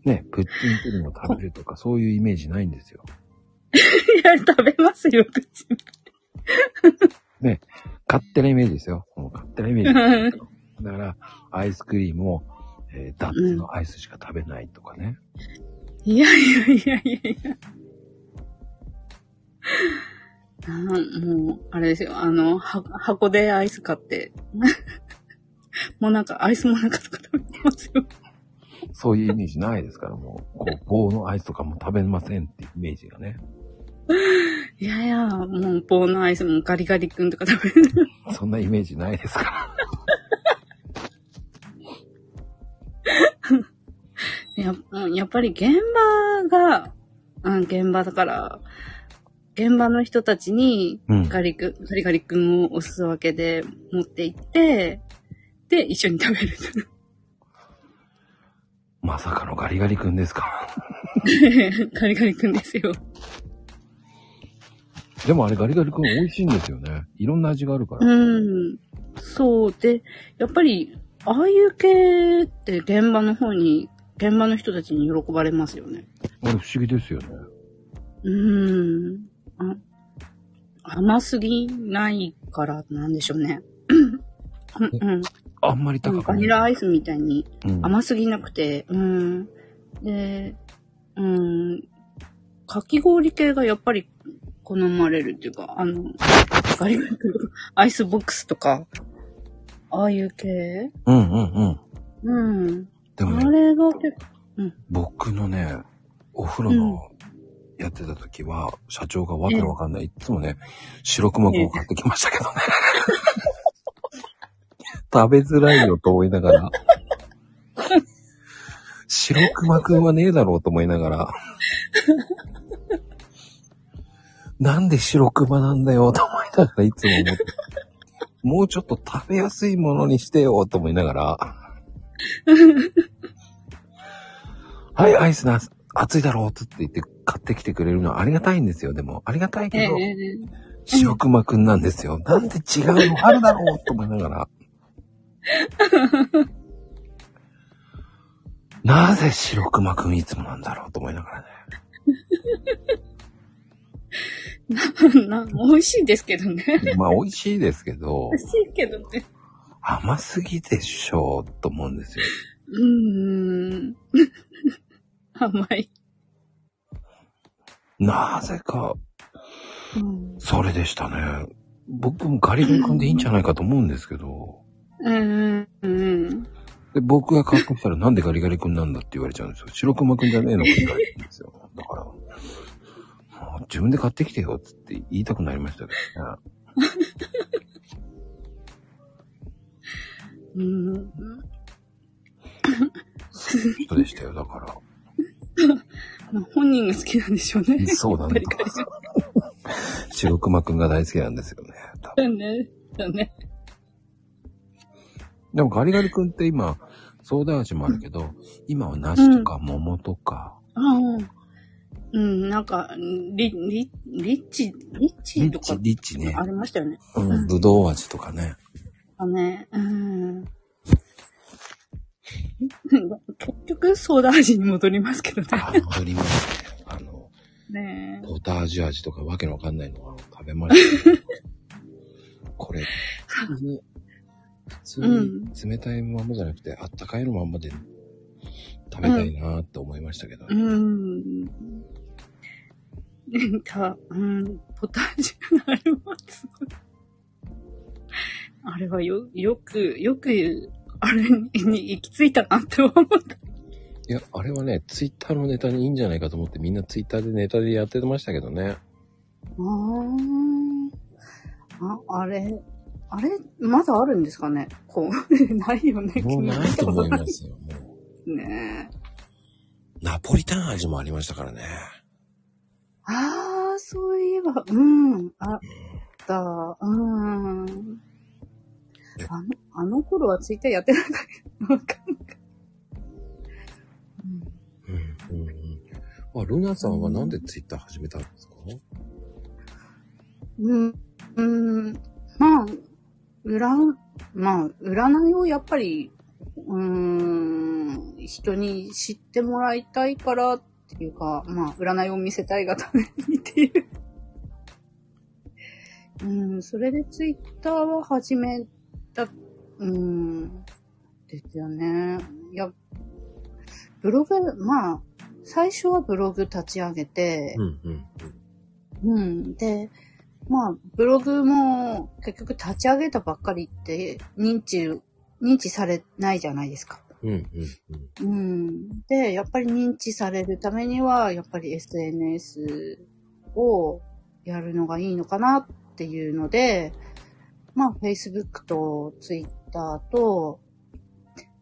ね、プッチンプリンを食べるとか、そういうイメージないんですよ。いや、食べますよ、口。勝手なイメージですよ。もう勝手なイメージ。だから、アイスクリームを、えーダッツのアイスしか食べないとかね。いやいやいやいやいや。もう、あれですよ。あの、は箱でアイス買って。もうなんか、アイスもなんかとか食べてますよ。そういうイメージないですから、もう、こう、棒のアイスとかも食べませんっていうイメージがね。いやいや、もう、棒のアイスもガリガリ君とか食べる。そんなイメージないですから。やうんやっぱり現場が、うん、現場だから、現場の人たちにうんガリ君、ガリガリ君を押すわけで持って行って、で、一緒に食べる。まさかのガリガリ君ですか？ガリガリ君ですよ。でもあれガリガリ君美味しいんですよね。いろんな味があるから。うん。そうで、やっぱり、ああいう系って現場の方に、現場の人たちに喜ばれますよね。あれ不思議ですよね。うん。あ甘すぎないからなんでしょうね。うんうん。あんまり高くない。バニラアイスみたいにうん、甘すぎなくて、うん。で、うん。かき氷系がやっぱり好まれるっていうか、あの、ガリガリ君とか、アイスボックスとか、ああいう系？うんうんうん。うん。でもね、あれが結構、僕のね、お風呂のやってた時は、社長がわけわかんない。いつもね、白熊くんを買ってきましたけどね。食べづらいよと思いながら。白熊くんはねえだろうと思いながら。なんで白熊なんだよと思いながらいつも思って。もうちょっと食べやすいものにしてよと思いながら。はい、アイスな、熱いだろうつって言って買ってきてくれるのはありがたいんですよ。でも、ありがたいえけど、え白熊くんなんですよ。なんで違うのあるだろうと思いながら。なぜ白熊くんいつもなんだろうと思いながらね。な、美味しいですけどね。まあ美味しいですけど美、味しいけどね。甘すぎでしょうと思うんですよ。うーん。甘い。なぜか、うん。それでしたね。僕もガリガリ君でいいんじゃないかと思うんですけど、うん。うん。で僕が買ってきたらなんでガリガリ君なんだって言われちゃうんですよ。白熊くんじゃねえのって言われるんですよ。だから、もう自分で買ってきてよっつって言いたくなりましたけどね。うん。そうでしたよ、だから。まあ本人が好きなんでしょうね。そうだねやっぱり白熊くんが大好きなんですよね。だね。だね。でもガリガリ君って今、ソーダ味もあるけど、今は梨とか桃とか、ああ。うん、なんか、リ、リ、リッチ、リッチリッチとか、リッチねあ。りましたよね。うん、ぶどう味とかね。あね、うん。結局、ソーダ味に戻りますけどね。あ、戻りますね。あの、ねポタージュ味とかわけのわかんないのは食べました。これ、普通に、普通に冷たいままじゃなくて、あったかいのまんまで食べたいなーって思いましたけど。うん。なんか、うん、ポタージュのあれはすごい。あれはよ、よく、よく、あれに行き着いたなって思った。いや、あれはね、ツイッターのネタにいいんじゃないかと思ってみんなツイッターでネタでやってましたけどね。ああ。あ、あれ、あれ、まだあるんですかね？こう、ないよね。もうないと思いますよ、も ねえ。う。ナポリタン味もありましたからね。ああ、そういえば、うん、あった、うん。え あの、あの頃はツイッターやってなかった。わかんない。うん、うん、うん。あ、ルナさんはなんでツイッター始めたんですか？うん、うん、まあ、占、まあ、占いをやっぱりうーん、人に知ってもらいたいからっていうか、まあ、占いを見せたいがためにっていう。うん、それでツイッターは始めた、うん、ですよね。いや、ブログ、まあ、最初はブログ立ち上げてう、んうんうん。で、まあ、ブログも結局立ち上げたばっかりって認知、認知されないじゃないですか。うん。うんうんうん。で、やっぱり認知されるためには、やっぱり SNS をやるのがいいのかなっていうので、まあ、Facebook と Twitter と、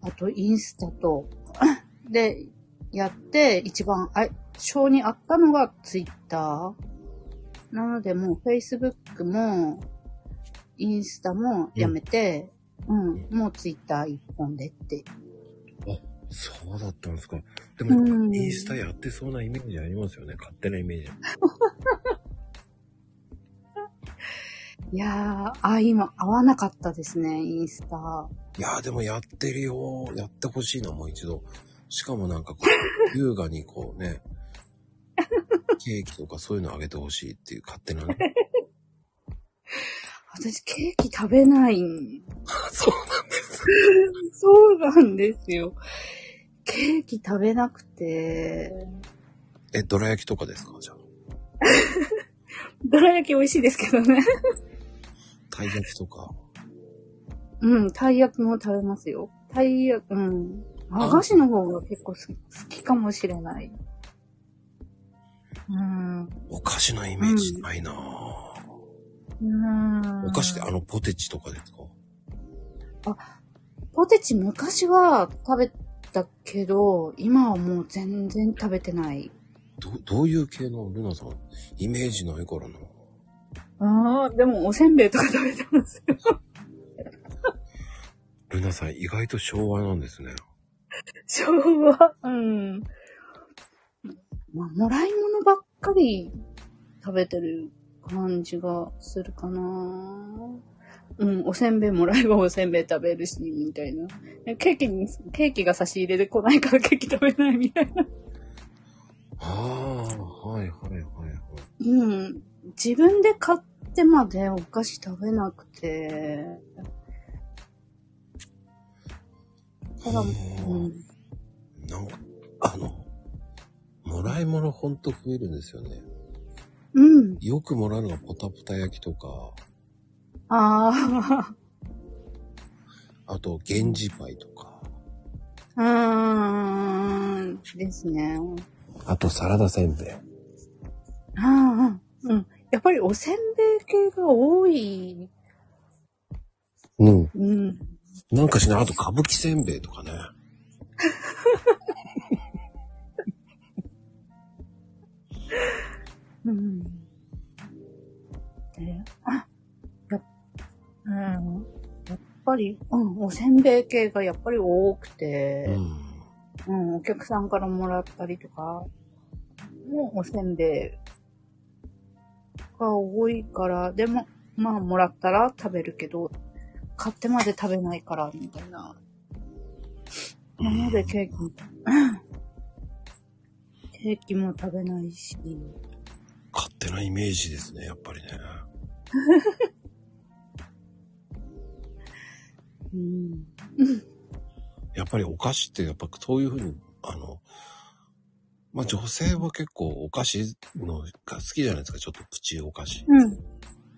あとインスタと、で、やって、一番、あ、性に合ったのが Twitter。なので、もう Facebook も、インスタもやめて、うん、もう Twitter 一本でってそうだったんですか。でうも、んインスタやってそうなイメージありますよね。勝手なイメージ。いやー、あ、今、合わなかったですね、インスタ。いやーでもやってるよ。やってほしいな、もう一度。しかもなんかこう、優雅にこうね、ケーキとかそういうのあげてほしいっていう勝手なね。私、ケーキ食べないん。そうなんです。そうなんですよ。ケーキ食べなくて、え、どら焼きとかですかじゃあ。どら焼き美味しいですけどね。たい焼きとか。うん、たい焼きも食べますよ。たい焼き、うん。和菓子の方が結構す好きかもしれない。うん。お菓子のイメージないなぁ、うん。お菓子ってあのポテチとかですか？ポテチ昔は食べたけど、今はもう全然食べてない。ど、どういう系のルナさんイメージないからな。ああ、でもおせんべいとか食べてますよ。ルナさん意外と昭和なんですね。昭和？うん。まあ、もらい物ばっかり食べてる感じがするかな。うん、おせんべいもらえばおせんべい食べるし、みたいな。ケーキに、ケーキが差し入れで来ないからケーキ食べないみたいな。ああ、はいはいはいはい。うん。自分で買ってまでお菓子食べなくて。ただ、うあん。ーなんか、あの、もらい物ほんと増えるんですよね。うん。よくもらうのがポタポタ焼きとか、ああと、源氏パイとか、あ。うーん。ですね。あとサラダせんべい。ああ。うん。やっぱりおせんべい系が多い。うん。うん。なんかしない。あと、歌舞伎せんべいとかね。うん。で、あ、やっ、うん。やっぱり、うん、おせんべい系がやっぱり多くて、うん。うん、お客さんからもらったりとか、もうおせんべいが多いから、でも、まあ、もらったら食べるけど、買ってまで食べないから、みたいな。なので、ケーキも、ケーキも食べないし、勝手なイメージですね、やっぱりね。うん。やっぱりお菓子って、やっぱそういうふうに、あの、まあ女性は結構お菓子のが好きじゃないですか、ちょっとプチお菓子。うん。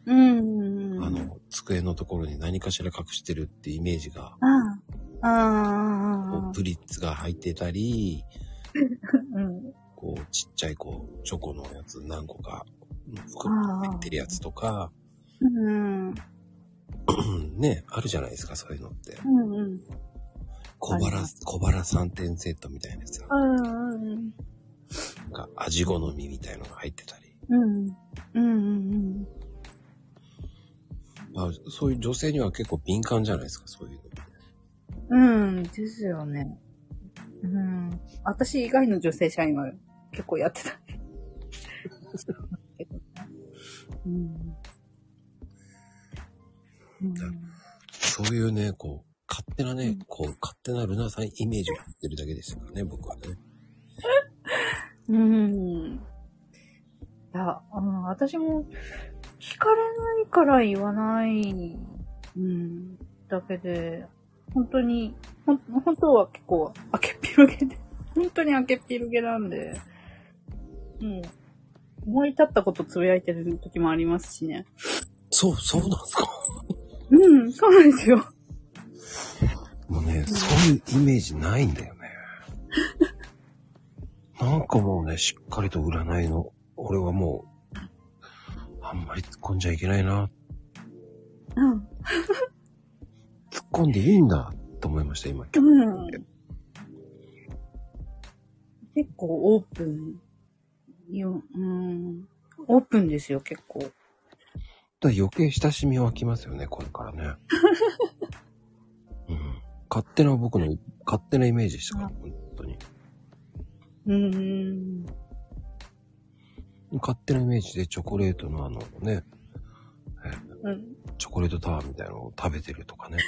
うん。あの、机のところに何かしら隠してるってイメージが、ああ。ああ。こうプリッツが入ってたり、うん。こうちっちゃいこう、チョコのやつ何個か、うん袋に入ってるやつとか、うん。うん ね、あるじゃないですか、そういうのって。うん。小腹ありま、小腹3点セットみたいなやつが、うん。なんか味好みみたいのが入ってたり。うん。うん。まあ、そういう女性には結構敏感じゃないですか、そういうの。うん。ですよね。うん。私以外の女性社員は結構やってた。うん。うんそういうね、こう、勝手なね、うんこう、勝手なルナさんイメージを言ってるだけですからね、僕はね。うん。いや、あの私も聞かれないから言わない、うん、だけで、本当に、ほん、本当は結構、明けっぴろげで、本当に明けっぴろげなんで、うん。思い立ったことつぶやいてる時もありますしね。そう、そうなんですか？うん、そうなんですよ。もうね、そういうイメージないんだよね。なんかもうね、しっかりと占いの、俺はもう、あんまり突っ込んじゃいけないな。うん。突っ込んでいいんだ、と思いました、今。うん。結構オープン。よ、うん。オープンですよ、結構。だ余計親しみ湧きますよね、これからね。うん。勝手な僕の、勝手なイメージでしたから、本当に。うん。勝手なイメージでチョコレートのあのね、うん。チョコレートタワーみたいなのを食べてるとかね。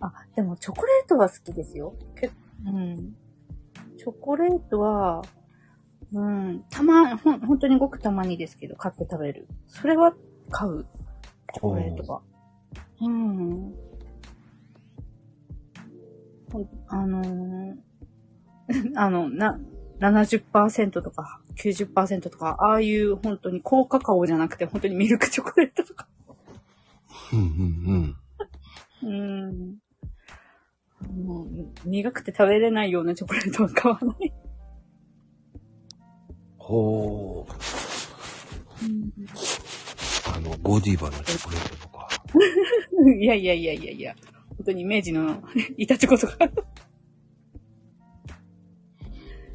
あ、でもチョコレートは好きですよ。けうん。チョコレートは、うん、たま、ほん、本当にごくたまにですけど、買って食べる。それは買う。チョコレートは。うん。あのー あの、な、70%とか90%とか、ああいう本当に高カカオじゃなくて、本当にミルクチョコレートとか。うんうんうん。うん。もう、苦くて食べれないようなチョコレートは買わない。ほー。あの、ゴディバのチョコレートとか。いやいやいやいやいや。本当に明治の板チョコとか。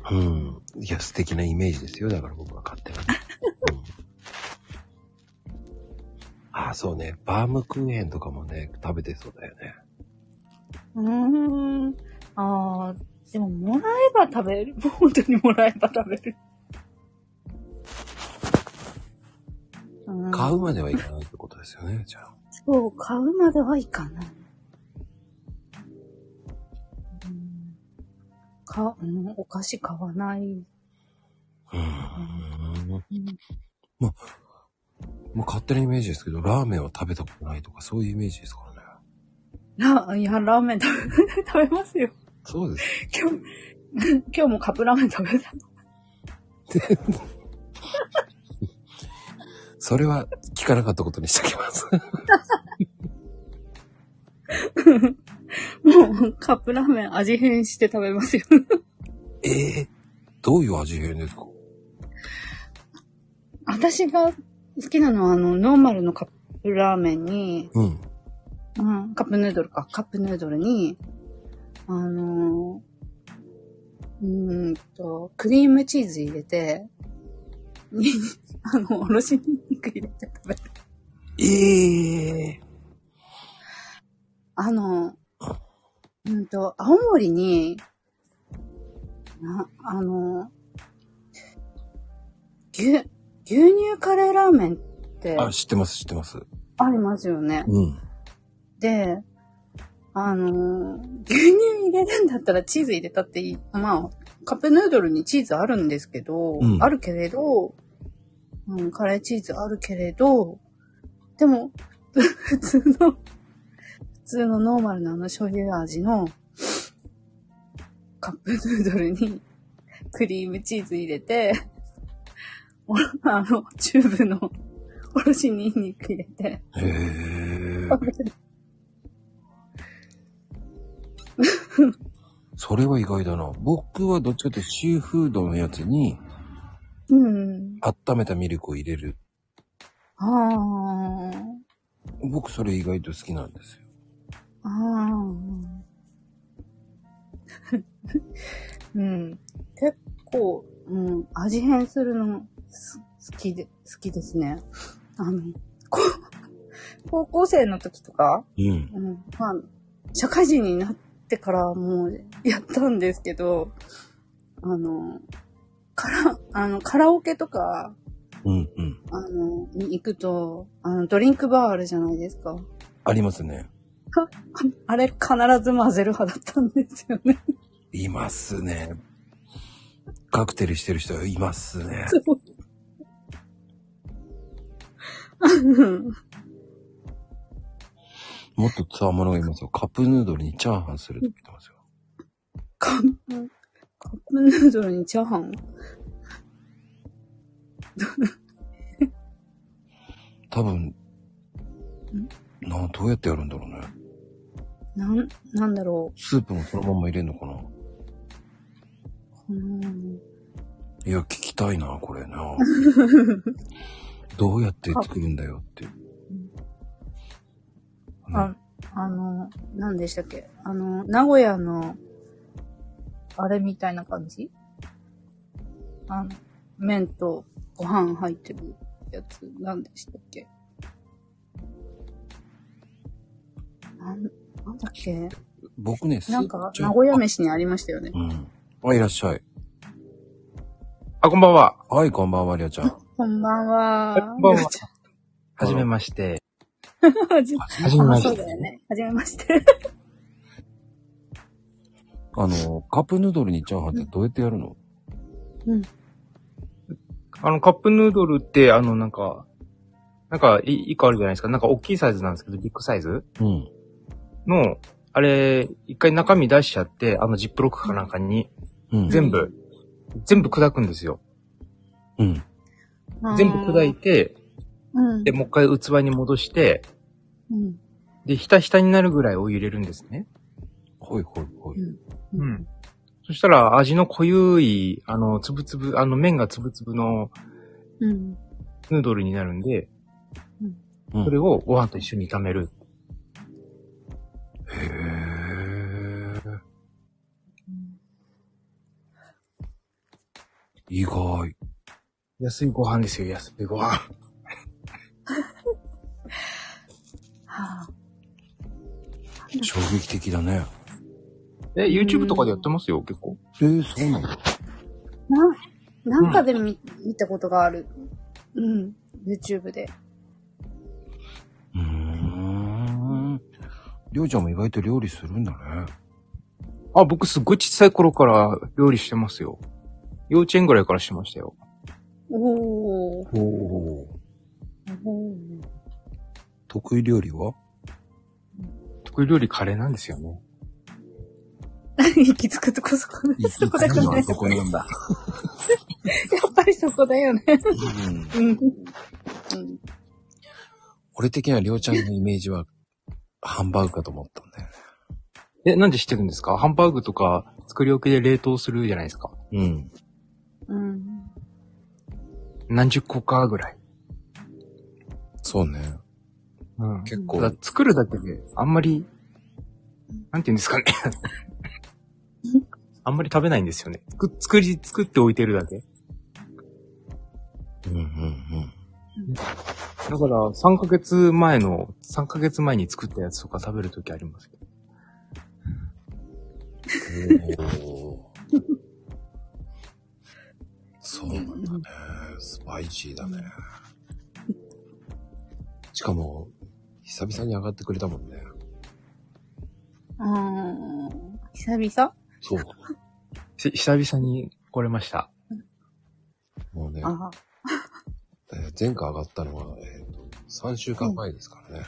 うん。いや、素敵なイメージですよ。だから僕は勝手な。うん、ああ、そうね。バームクーヘンとかもね、食べてそうだよね。うーん。ああ、でももらえば食べる。本当にもらえば食べる。うん買うまではいかないってことですよね、じゃあ。そう、買うまではいかない。か、うん、お菓子買わない。うーん。もうんう勝手なイメージですけど、ラーメンは食べたことないとか、そういうイメージですからね。ラいや、ラーメン食べ、食べますよ。そうです。今日、今日もカップラーメン食べた。それは聞かなかったことにしておきます。もう、カップラーメン味変して食べますよ。ええどういう味変ですか？私が好きなのは、あの、ノーマルのカップラーメンに、うん。うん、カップヌードルか、カップヌードルに、あのー、うーんと、クリームチーズ入れて、に、あの、おろしニンニク入れて食べる。ええあの、うんと、青森に、な、あの、牛、牛乳カレーラーメンってあ、知ってます、知ってます。ありますよね。うん。で、あの、牛乳入れるんだったらチーズ入れたっていい。まあ、カップヌードルにチーズあるんですけど、うんあるけれど、うん、カレーチーズあるけれど、でも、普通の、普通のノーマルなあの醤油味のカップヌードルにクリームチーズ入れて、おあの、チューブのおろしニンニク入れて、へえ。それは意外だな。僕はどっちかというとシーフードのやつにうん。温めたミルクを入れる。ああ。僕それ意外と好きなんですよ。ああ。うん。結構、うん、味変するのす好きで、好きですね。あの、こ高校生の時とか、うん。うん、まあ、社会人になってからもうやったんですけど、あの、カラ、あの、カラオケとかうんうん。あの、に行くと、あの、ドリンクバーあるじゃないですか。ありますね。あれ必ず混ぜる派だったんですよね。いますね。カクテルしてる人いますね。もっとつわものがいますよ。カップヌードルにチャーハンするって言ってますよ。カップ、カップヌードルにチャーハン？多分、などうやってやるんだろうね。なん、なんだろスープもそのまま入れんのかな？う。うんいや、聞きたいな、これな。どうやって作るんだよって。あ、あの、何でしたっけ？あの、名古屋の、あれみたいな感じ？あの、麺とご飯入ってるやつ、何でしたっけ？なん、なんだっけ？僕ね、スなんか、ちょ名古屋飯にありましたよね。うん。あ、いらっしゃい。あ、こんばんは。はい、こんばんは、りょうちゃん。こんばんは。こんばんははじめまして。はじはじめまして。そうだよね。はじめまして。あの、カップヌードルにチャーハンってどうやってやるの？うん。あの、カップヌードルって、あの、なんか、なんか、い一個あるじゃないですか。なんか、大きいサイズなんですけど、ビッグサイズ？うん。の、あれ、一回中身出しちゃって、あの、ジップロックかなんかに、うん。全部、全部砕くんですよ。うん。全部砕いて、うん。で、もう一回器に戻して、うん。で、ひたひたになるぐらいお湯入れるんですね。ほいほいほい。うん。そしたら、味の濃ゆい、あの、つぶつぶ、あの、麺がつぶつぶのうん。ヌードルになるんで、うんそれをご飯と一緒に炒める。へー。意外。安いご飯ですよ、安いご飯。はあ。衝撃的だね。え、YouTube とかでやってますよ、結構。えー、そうなの？な、なんかで見、見たことがある。うん。YouTube で。りょうちゃんも意外と料理するんだね。あ、僕すっごい小さい頃から料理してますよ。幼稚園ぐらいからしてましたよ。おー。おお。おー得意料理は？得意料理カレーなんですよね。行き着くとこそこで、そこだよね。そこなんだ。やっぱりそこだよね。うん。うん。うん。俺的にはりょうちゃんのイメージは、ハンバーグかと思ったんだよね。え、なんで知ってるんですか？ハンバーグとか作り置きで冷凍するじゃないですか。うん。うん。何十個かぐらい。そうね。うん。結構だ作るだけで、あんまり、なんて言うんですかね。あんまり食べないんですよね。作作り、作っておいてるだけ。うんうんうん。だから、3ヶ月前の、3ヶ月前に作ったやつとか食べるときありますけど。お ーそうなんだね。スパイシーだね。しかも、久々に上がってくれたもんね。うん。久々？そう。し久々に来れました。もうね、あえー前回上がったのは、えーと、3週間前ですからね。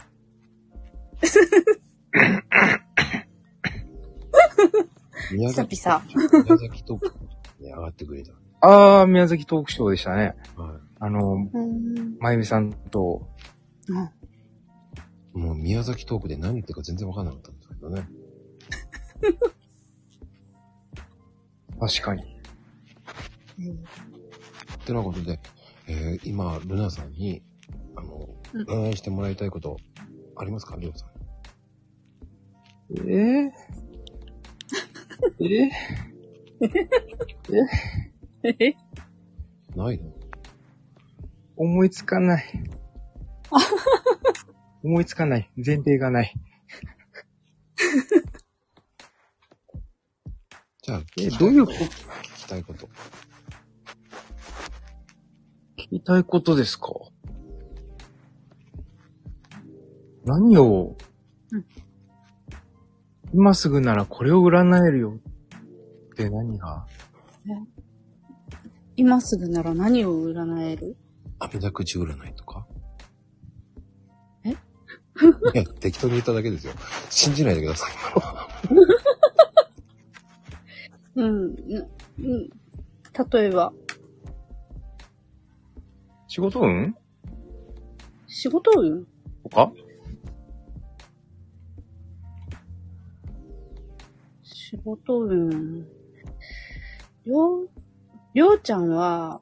宮崎、久宮崎とに上がってくれた。あー、宮崎トークショーでしたね。はあの、うん。まゆみさんと、うんい。もう宮崎トークで何言ってるか全然わかんなかったんですけどね。確かに。ってなことで、えー今、ルナさんに、あの、うんお願いしてもらいたいこと、ありますかりょうさん。えー、ええないの？思いつかない。思いつかない。前提がない。じゃあ、えどういうこと？聞きたいこと。聞きたいことですか？何を、うん。今すぐならこれを占えるよ。って何が？今すぐなら何を占える？網だ口占いとか？え？いや、適当に言っただけですよ。信じないでください。うん。なうん。例えば、仕事運？仕事運？とか仕事運。りょう、りょうちゃんは、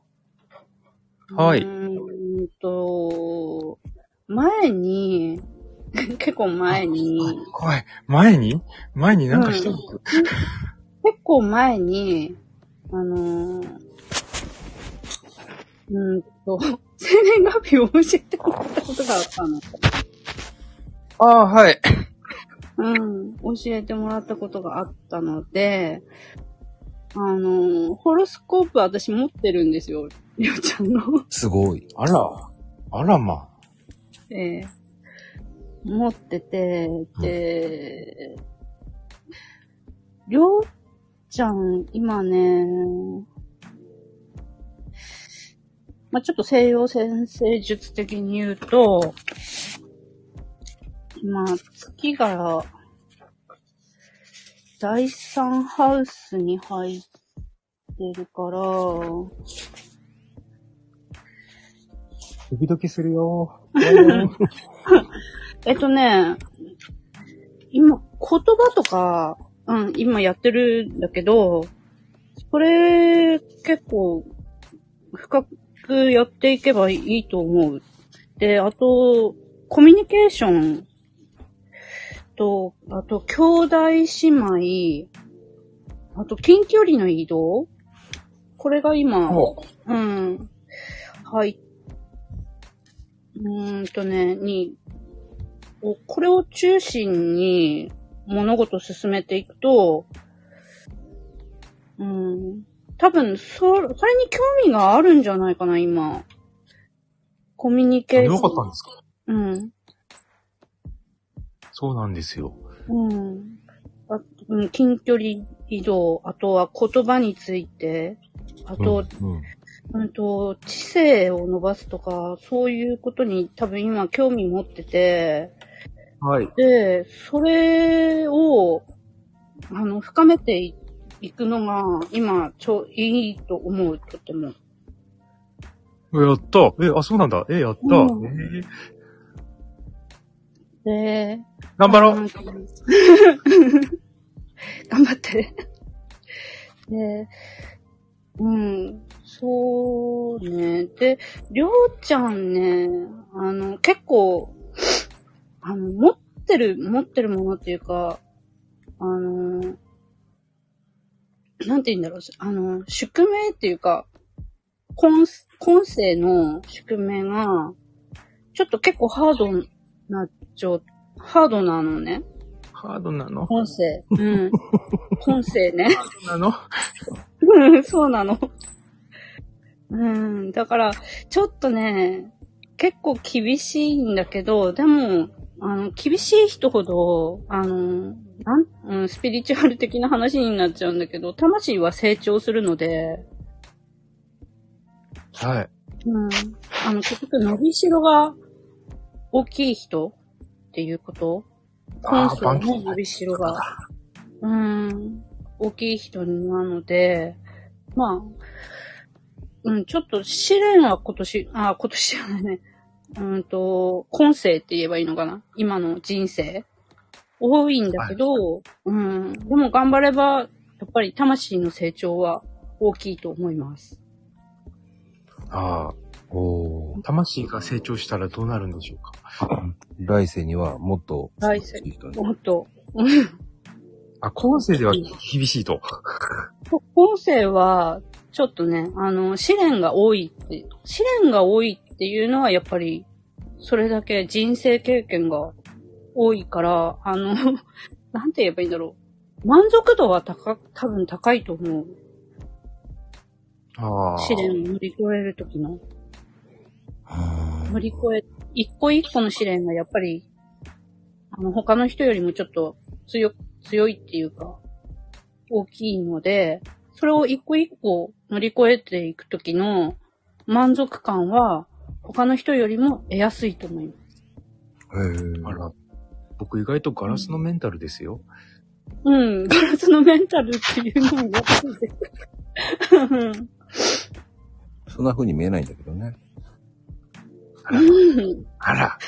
はい。うーんと、前に、結構前に、怖い。前に？前になんかしたの、結構前に、あのー、うーんと、生年月日を教えてもらったことがあったの。ああ、はい。うん、教えてもらったことがあったので、あのー、ホロスコープ私持ってるんですよ、りょうちゃんの。すごい。あら。あらま。ええ持ってて、で、りょうちゃん、今ね、まあ、ちょっと西洋先生術的に言うと、今、月が、第三ハウスに入ってるから、ドキドキするよ。えっとね、今、言葉とか、うん、今やってるんだけど、これ、結構、深くやっていけばいいと思う。で、あと、コミュニケーションと、あと、兄弟姉妹、あと、近距離の移動これが今、ほうん。はい。うーんとね、に、おこれを中心に物事を進めていくと、うん。多分、そ、それに興味があるんじゃないかな、今。コミュニケーション。よかったんですか？うん。そうなんですよ。うん。あうん近距離移動、あとは言葉について、あと、うん。うんと、知性を伸ばすとか、そういうことに多分今興味持ってて、はい。で、それを、あの、深めていいくのが、今、ちょ、いいと思う、とても。やった。え、あ、そうなんだ。え、やった。うんえーで、頑張ろう。う ん頑張って。で、うん、そうね。で、りょうちゃんね、あの、結構、あの、持ってる、持ってるものっていうか、あの、なんて言うんだろう、あの、宿命っていうか、今、今世の宿命が、ちょっと結構ハードな状、ハードなのね。ハードなの？今世。うん。今世ね。なの？うんそうなの。うん。だから、ちょっとね、結構厳しいんだけど、でも、あの、厳しい人ほど、あの、なん、うん、スピリチュアル的な話になっちゃうんだけど、魂は成長するので、はい。うん。あの、結局伸びしろが大きい人っていうこと。あー今世の伸びしろが、うん、大きい人なので、まあ、うん、ちょっと試練は今年、あ、今年じゃないね。うんと、今世って言えばいいのかな。今の人生多いんだけど、うん、でも頑張れば、やっぱり魂の成長は大きいと思います。ああ、おー。魂が成長したらどうなるんでしょうか？来世にはもっと、来世もっと、あ、今世では厳しいと。今世は、ちょっとね、あの、試練が多いって、試練が多いっていうのはやっぱり、それだけ人生経験が多いから、あの、なんて言えばいいんだろう。満足度は高、多分高いと思う。ああ。試練を乗り越えるときの。乗り越え、一個一個の試練がやっぱり、あの、他の人よりもちょっと強、強いっていうか、大きいので、それを一個一個乗り越えていくときの満足感は、他の人よりも得やすいと思います。へえ。あら、僕意外とガラスのメンタルですよ。うん、ガラスのメンタルっていうのもやっぱりです。そんな風に見えないんだけどね。あら、うんあら、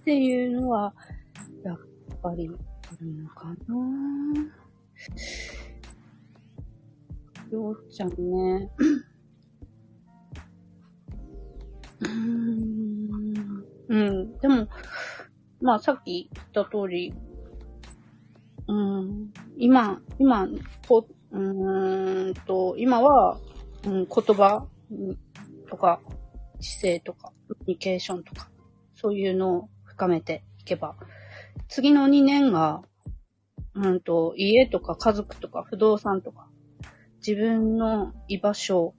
っていうのは、やっぱりあるのかなりょうちゃんね。うん。うん。でも、まあさっき言った通り、うん。今、今、こうんと、今は、うん、言葉とか、姿勢とか、コミュニケーションとか、そういうのを深めていけば、次の2年が、うんと、家とか家族とか不動産とか、自分の居場所、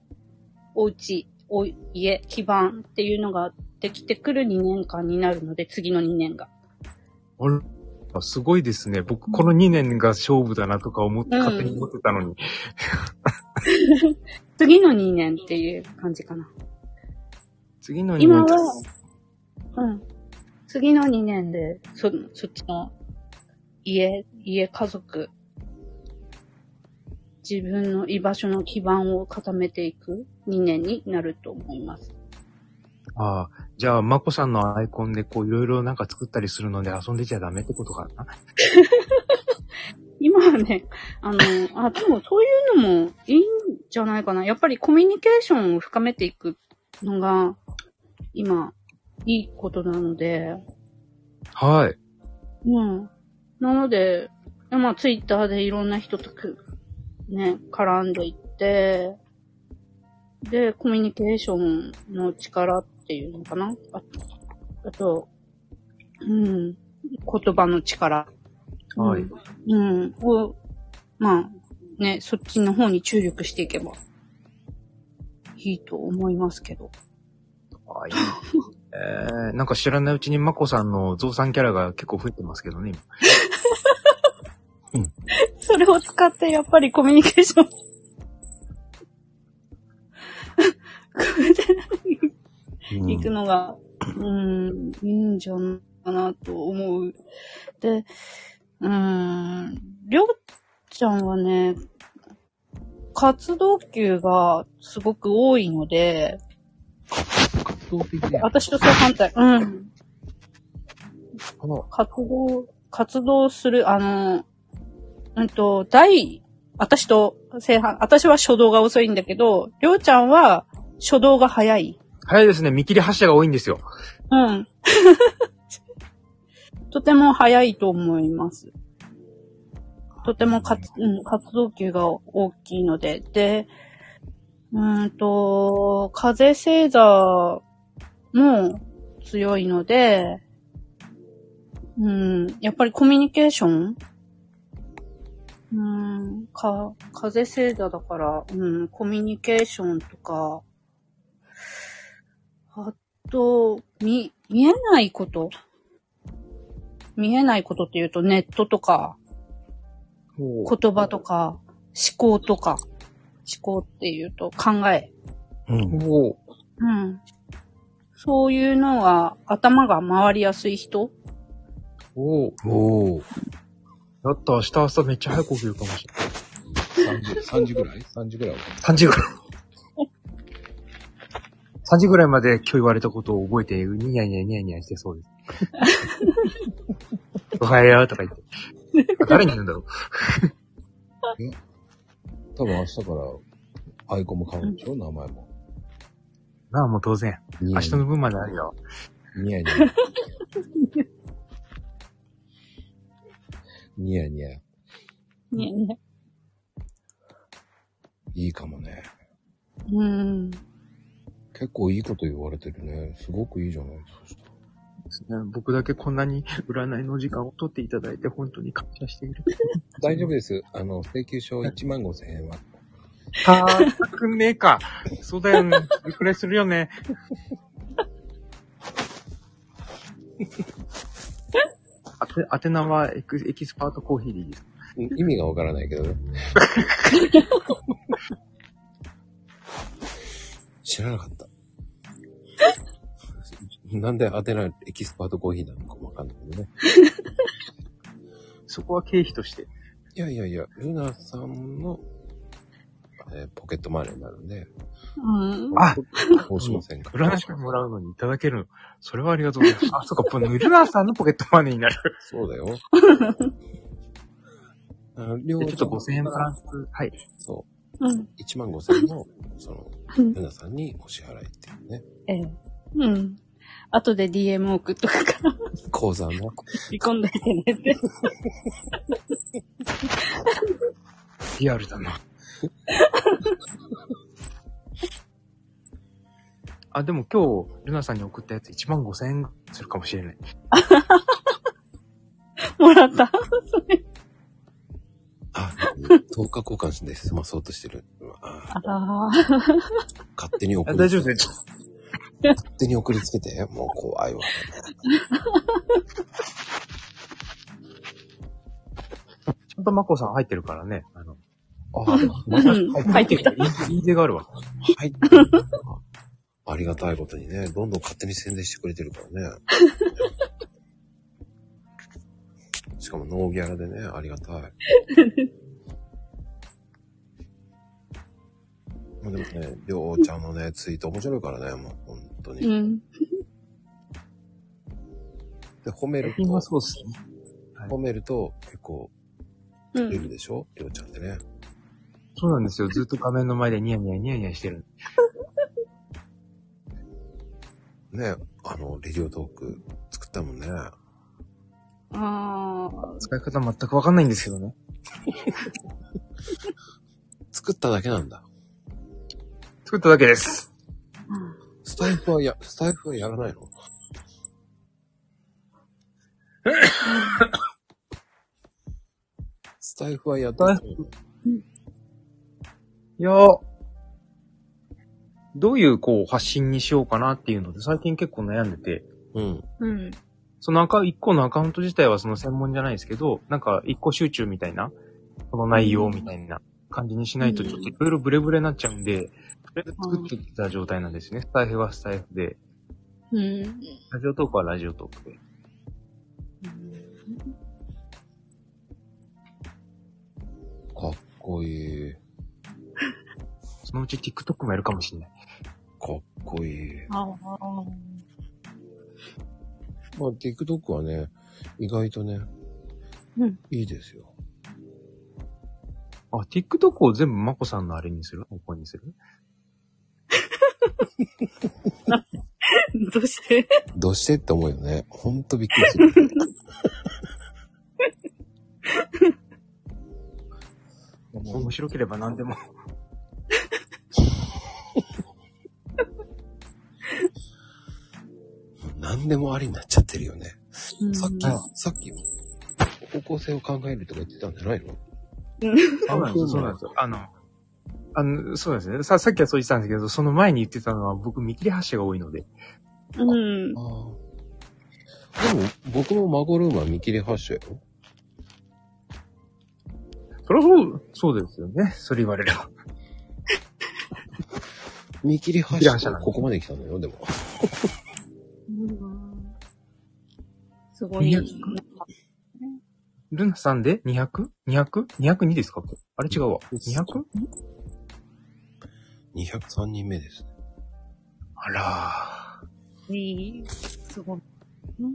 お家、お家、基盤っていうのができてくる2年間になるので、次の2年が。あら、すごいですね。僕、この2年が勝負だなとか思って、うん勝手に思ってたのに。次の2年っていう感じかな。次の2今年は、うん。次の2年で、そ、そっちの、家、家、家族、自分の居場所の基盤を固めていく2年になると思います。ああ、じゃあ、まこさんのアイコンでこういろいろなんか作ったりするので遊んでちゃダメってことかな？今はね、あの、あ、でもそういうのもいいんじゃないかな。やっぱりコミュニケーションを深めていくのが、今、いいことなので、はい。うん。なので、まあ、ツイッターでいろんな人とく、ね、絡んでいって、で、コミュニケーションの力っていうのかな？ああと、うん、言葉の力。はいうん。うん。を、まあ、ね、そっちの方に注力していけば、いいと思いますけど。あいい えー、なんか知らないうちにまこさんの増産キャラが結構増えてますけどね、今。それを使ってやっぱりコミュニケーション。うん行くのが、うん、いいんじゃないかなと思う。で、うん、りょうちゃんはね、活動級がすごく多いので、活動的で。私と正反対。うん。活動、活動する、あの、うんと、大、私と正反、私は初動が遅いんだけど、りょうちゃんは初動が早い。早いですね。見切り発車が多いんですよ。うん。とても早いと思います。とても活,、うん、活動級が大きいので。で、うーんと、風星座も強いので、うん、やっぱりコミュニケーションうん、か、風星座だから、うん、コミュニケーションとか、あと、見、見えないこと。見えないことっていうとネットとか、言葉とか、思考とか、思考っていうと考え。うん。う。ん。そういうのは頭が回りやすい人。おおおー。やった、明日朝めっちゃ早く起きるかもしれない。3時、3時ぐらい ?3 時ぐらい。3時ぐらい。3時ぐらいまで今日言われたことを覚えて、ニヤニヤニヤニヤしてそうです。おはようとか言って。誰に言うんだろう？多分明日からアイコンも買うんでしょ？名前も。なあ、もう当然。ニ明日の分まであるよ。ニヤニヤ。ニヤニヤ。ねね。いいかもね。うん。結構いいこと言われてるね。すごくいいじゃないそしたら僕だけこんなに占いの時間を取っていただいて本当に感謝している。大丈夫です。あの、請求書1万5千円は。高くねえか。そうだよね。びっくりするよね。あて、宛名はエクエキスパートコーヒーでいいですか意味がわからないけどね。知らなかった。なんで当てないエキスパートコーヒーなのかもわかんないけどね。そこは経費として。いやいやいや、ルナさんの、えーポケットマネーになるんで、うん。あこうしませんか？占してもらうのにいただけるの。それはありがとうございます。あ、そっか、ポルナーさんのポケットマネーになる。そうだよ。あ両でちょっと5000円プラス。はい。そう。うん。1万5000円の、その、うんルナさんにお支払いっていうね。ええ。うん。後で DM 送っとくから、口座の。振り込んどいてねって。リアルだな。あ、でも今日、ルナさんに送ったやつ1万5千円するかもしれない。もらったあ、10日交換して済まそうとしてる。ああら勝手に送あり大丈夫です。勝手に送りつけて。もう怖いわ。ちゃんとマコさん入ってるからね。あ入ってきた。いいいい手があるわ。はい。ありがたいことにね、どんどん勝手に宣伝してくれてるからね。しかもノーギャラでね、ありがたい。まあでもね、りょうちゃんのね、ツイート面白いからね、もう本当に。うん。で、褒めると最近、はそうっすね。はい褒めると結構うん。出るでしょ？りょうちゃんってね。そうなんですよ。ずっと画面の前でニヤニヤニヤニヤしてる。ね、あの、レディオトーク作ったもんね。ああ。使い方全くわかんないんですけどね。作っただけなんだ。作っただけです。スタイフはや、スタイフはやらないの？スタイフはやってないいやーどういうこう発信にしようかなっていうので最近結構悩んでて、うん。うん。そのアカ、一個のアカウント自体はその専門じゃないですけど、なんか一個集中みたいな、この内容みたいな感じにしないとちょっといろいろブレブレになっちゃうんで、それで作ってきた状態なんですね。スタイフはスタイフで、うん。ラジオトークはラジオトークで。かっこいい。そのうち TikTok もやるかもしれない。かっこいい。ああ。まあ、TikTok はね、意外とね、うんいいですよ。あ、TikTok を全部マコさんのあれにする？方向にする？どうして？どうして？って思うよね。ほんとびっくりする。面白ければ何でも。何でもありになっちゃってるよね。さっき、はいさっき、方向性を考えるとか言ってたんじゃないの？そうなんですよ、そうなんですよ。あの、あの、そうですね。さ、さっきはそう言ってたんですけど、その前に言ってたのは僕見切り発車が多いので。うん。でも、僕も孫ルームは見切り発車よ。そりゃそう、そうですよね。それ言われれば。見切り発車ここまで来たのよ、でも。すごい。いルナさんで 200?200?202 ですか？あれ違うわ。200? 203人目です。あらいい。すごい。うん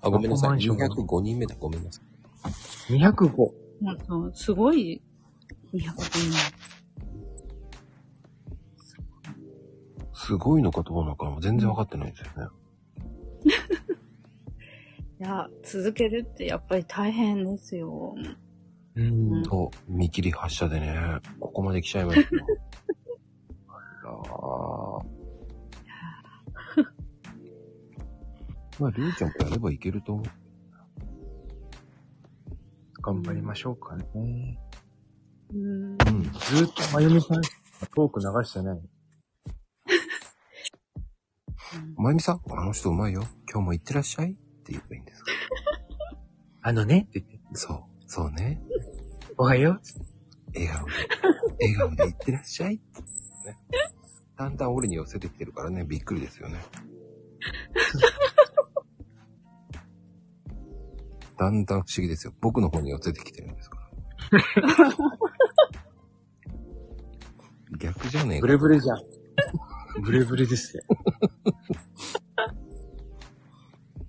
あ、ごめんなさい。マンション205人目だ。ごめんなさい。ー。205。ほんと、すごい。200人。すごいのかどうなのかも全然わかってないですよね。いや、続けるってやっぱり大変ですよ。うん。そう、見切り発車でね、ここまで来ちゃいましたよ。あらまあ、りゅうちゃんもやればいけると思う。頑張りましょうかね。うん。うん。ずーっとまゆみさんトーク流してない。まゆみさん、あの人うまいよ。今日も行ってらっしゃいって言えばいいんですか？あのねって言って、そう。そうね。おはよう。笑顔で、笑顔で行ってらっしゃいって、ね。だんだん俺に寄せてきてるからね、びっくりですよね。だんだん不思議ですよ。僕の方に寄せてきてるんですから。逆じゃねえか。ブレブレじゃん。ブレブレですよ。だか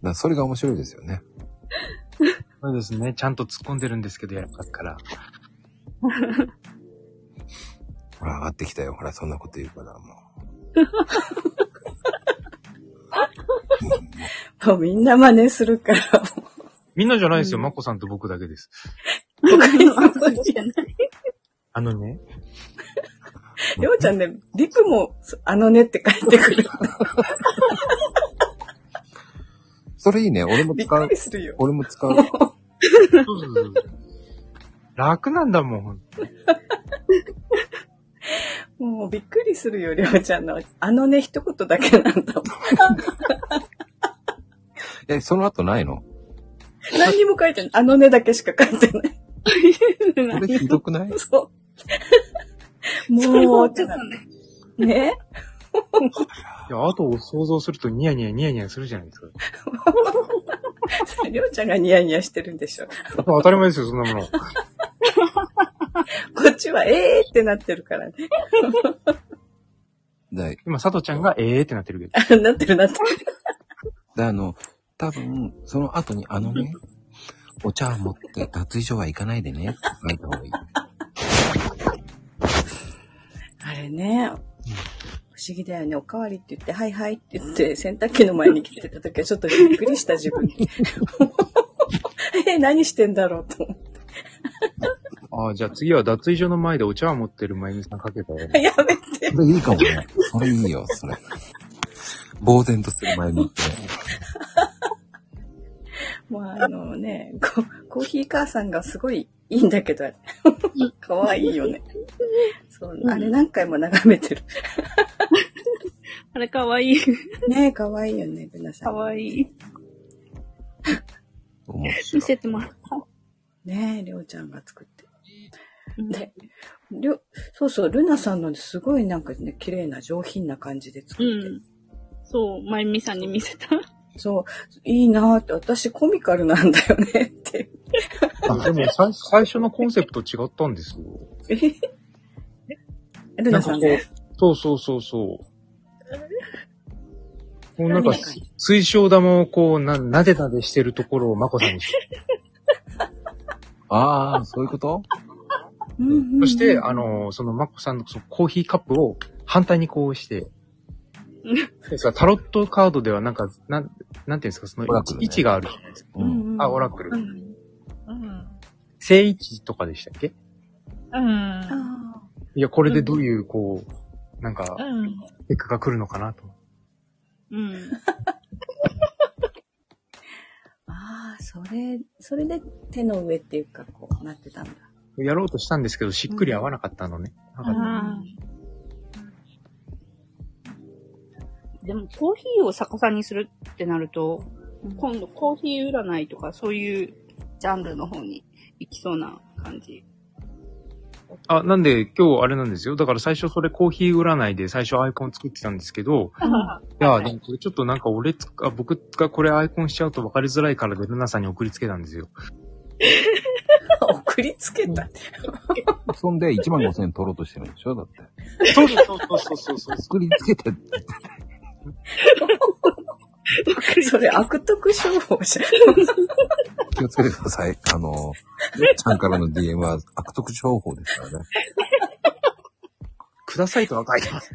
らそれが面白いですよね。そうですね。ちゃんと突っ込んでるんですけど、やっぱから。ほら、上がってきたよ。ほら、そんなこと言うから、も もうみんな真似するから、もみんなじゃないですよ。うんまこさんと僕だけです。う。他にそうじゃない。あのね、りょうちゃんね、リプも、あのねって書いてくる。う。それいいね。俺もびっ使うくり。するよ。俺も使う。そうそうそう楽なんだもん。もうびっくりするよ、りょうちゃんの。あのね、一言だけなんだもん。え、その後ないの？何にも書いてない。あのねだけしか書いてない。これひどくない？そう。もう、ちょっとね。ねいや、後を想像するとニヤニヤニヤニヤするじゃないですか。りょうちゃんがニヤニヤしてるんでしょ。当たり前ですよ、そんなもの。こっちは、えーってなってるからね。で、今、佐藤ちゃんがええーってなってるけど。なってるなってる。であの、多分、その後にあのね、お茶を持って脱衣所は行かないでねって書いた方がいい。あれね、不思議だよね。おかわりって言って、はいはいって言って、洗濯機の前に来てた時はちょっとびっくりした自分に。え、何してんだろうと思っああ、じゃあ次は脱衣所の前でお茶を持ってるまゆみさんかけたよ。て。やめて。それいいかもね。それいいよ、それ。呆然とする前にって。もうあのね、ココーヒー母さんがすごいいいんだけど、かわいいよね。そう、あれ何回も眺めてる。あれかわいい。ねえ、かわいいよね、ルナさん。かわいい。見せてもらった。ねえ、りょうちゃんが作って。うんで、りょ、そうそう、ルナさんのすごいなんかね、綺麗な上品な感じで作ってる。うん。そう、まゆみさんに見せた。そう、いいなーって、私コミカルなんだよねって。あでも最、最初のコンセプト違ったんですよ。え？ルナさんね。そうそうそうそう。こうなんか水晶玉をこう、な、なでなでしてるところをまこさんにしああ、そういうこと？うんうんうんそして、あの、そのまこさんのそのコーヒーカップを反対にこうして、ですかタロットカードではなん。か、なん、なん。ていうん。ですか、その位置,、ね位置があるじゃないですか。うん。あ、オラクル。うん。うん。正位置とかでしたっけうん。いや、これでどういう、こう、なん。か、うん。テクが来るのかなと。うん。ーあ、それ、それで手の上っていうか、こうなってたん。だ。やろうとしたん。ですけど、しっくり合わなかったのね。なん。かあーでも、コーヒーを逆さにするってなると、今度コーヒー占いとかそういうジャンルの方に行きそうな感じ。あ、なんで今日あれなんですよ。だから最初それコーヒー占いで最初アイコン作ってたんですけど、いや、でもこれちょっとなんか俺つか、僕がこれアイコンしちゃうと分かりづらいからでルナさんに送りつけたんですよ。送りつけた。そんで1万5千円取ろうとしてるんでしょ？だって。そうそうそうそうそうそう。作りつけてって。それ悪徳商法じゃん。気をつけてください。あの、よっちゃんからの DM は悪徳情報ですからね。くださいとは書いてます。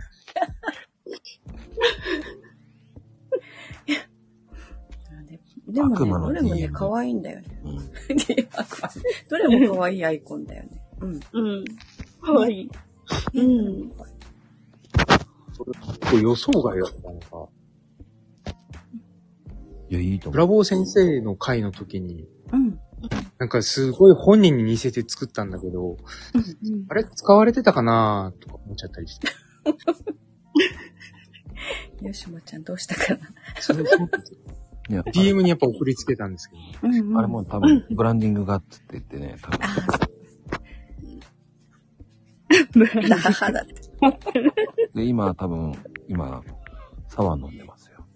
でもね、どれもね、可愛いんだよね。うん。どれも可愛いアイコンだよね。うん。うん。かわいい。うん。これ予想外だったのか。いや、いいと思う。ブラボー先生の回の時に、うん。なんかすごい本人に似せて作ったんだけど、あれ使われてたかなとか思っちゃったりして。よしもちゃんどうしたかな。それそういや、DM にやっぱ送りつけたんですけど、うんうんあれも多分、ブランディングがっつって言ってね、多分、ああ、ラハハだって。で、今多分、今、サワー飲んでますよ。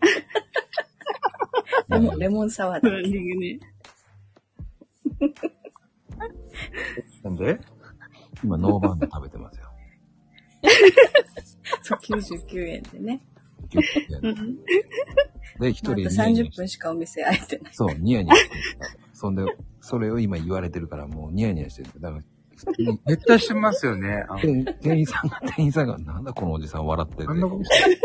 レモン、レモンサワーだ。ね。なんで？今、ノーバウンド食べてますよ。そう、99円でね。うん。で、一人ニヤニヤ30分しかお店開いてない。そう、ニヤニヤしてる。そんで、それを今言われてるから、もうニヤニヤしてる。だから、絶対してますよね。あ店店員さんが、店員さんが、なんだこのおじさん笑っててあんなことして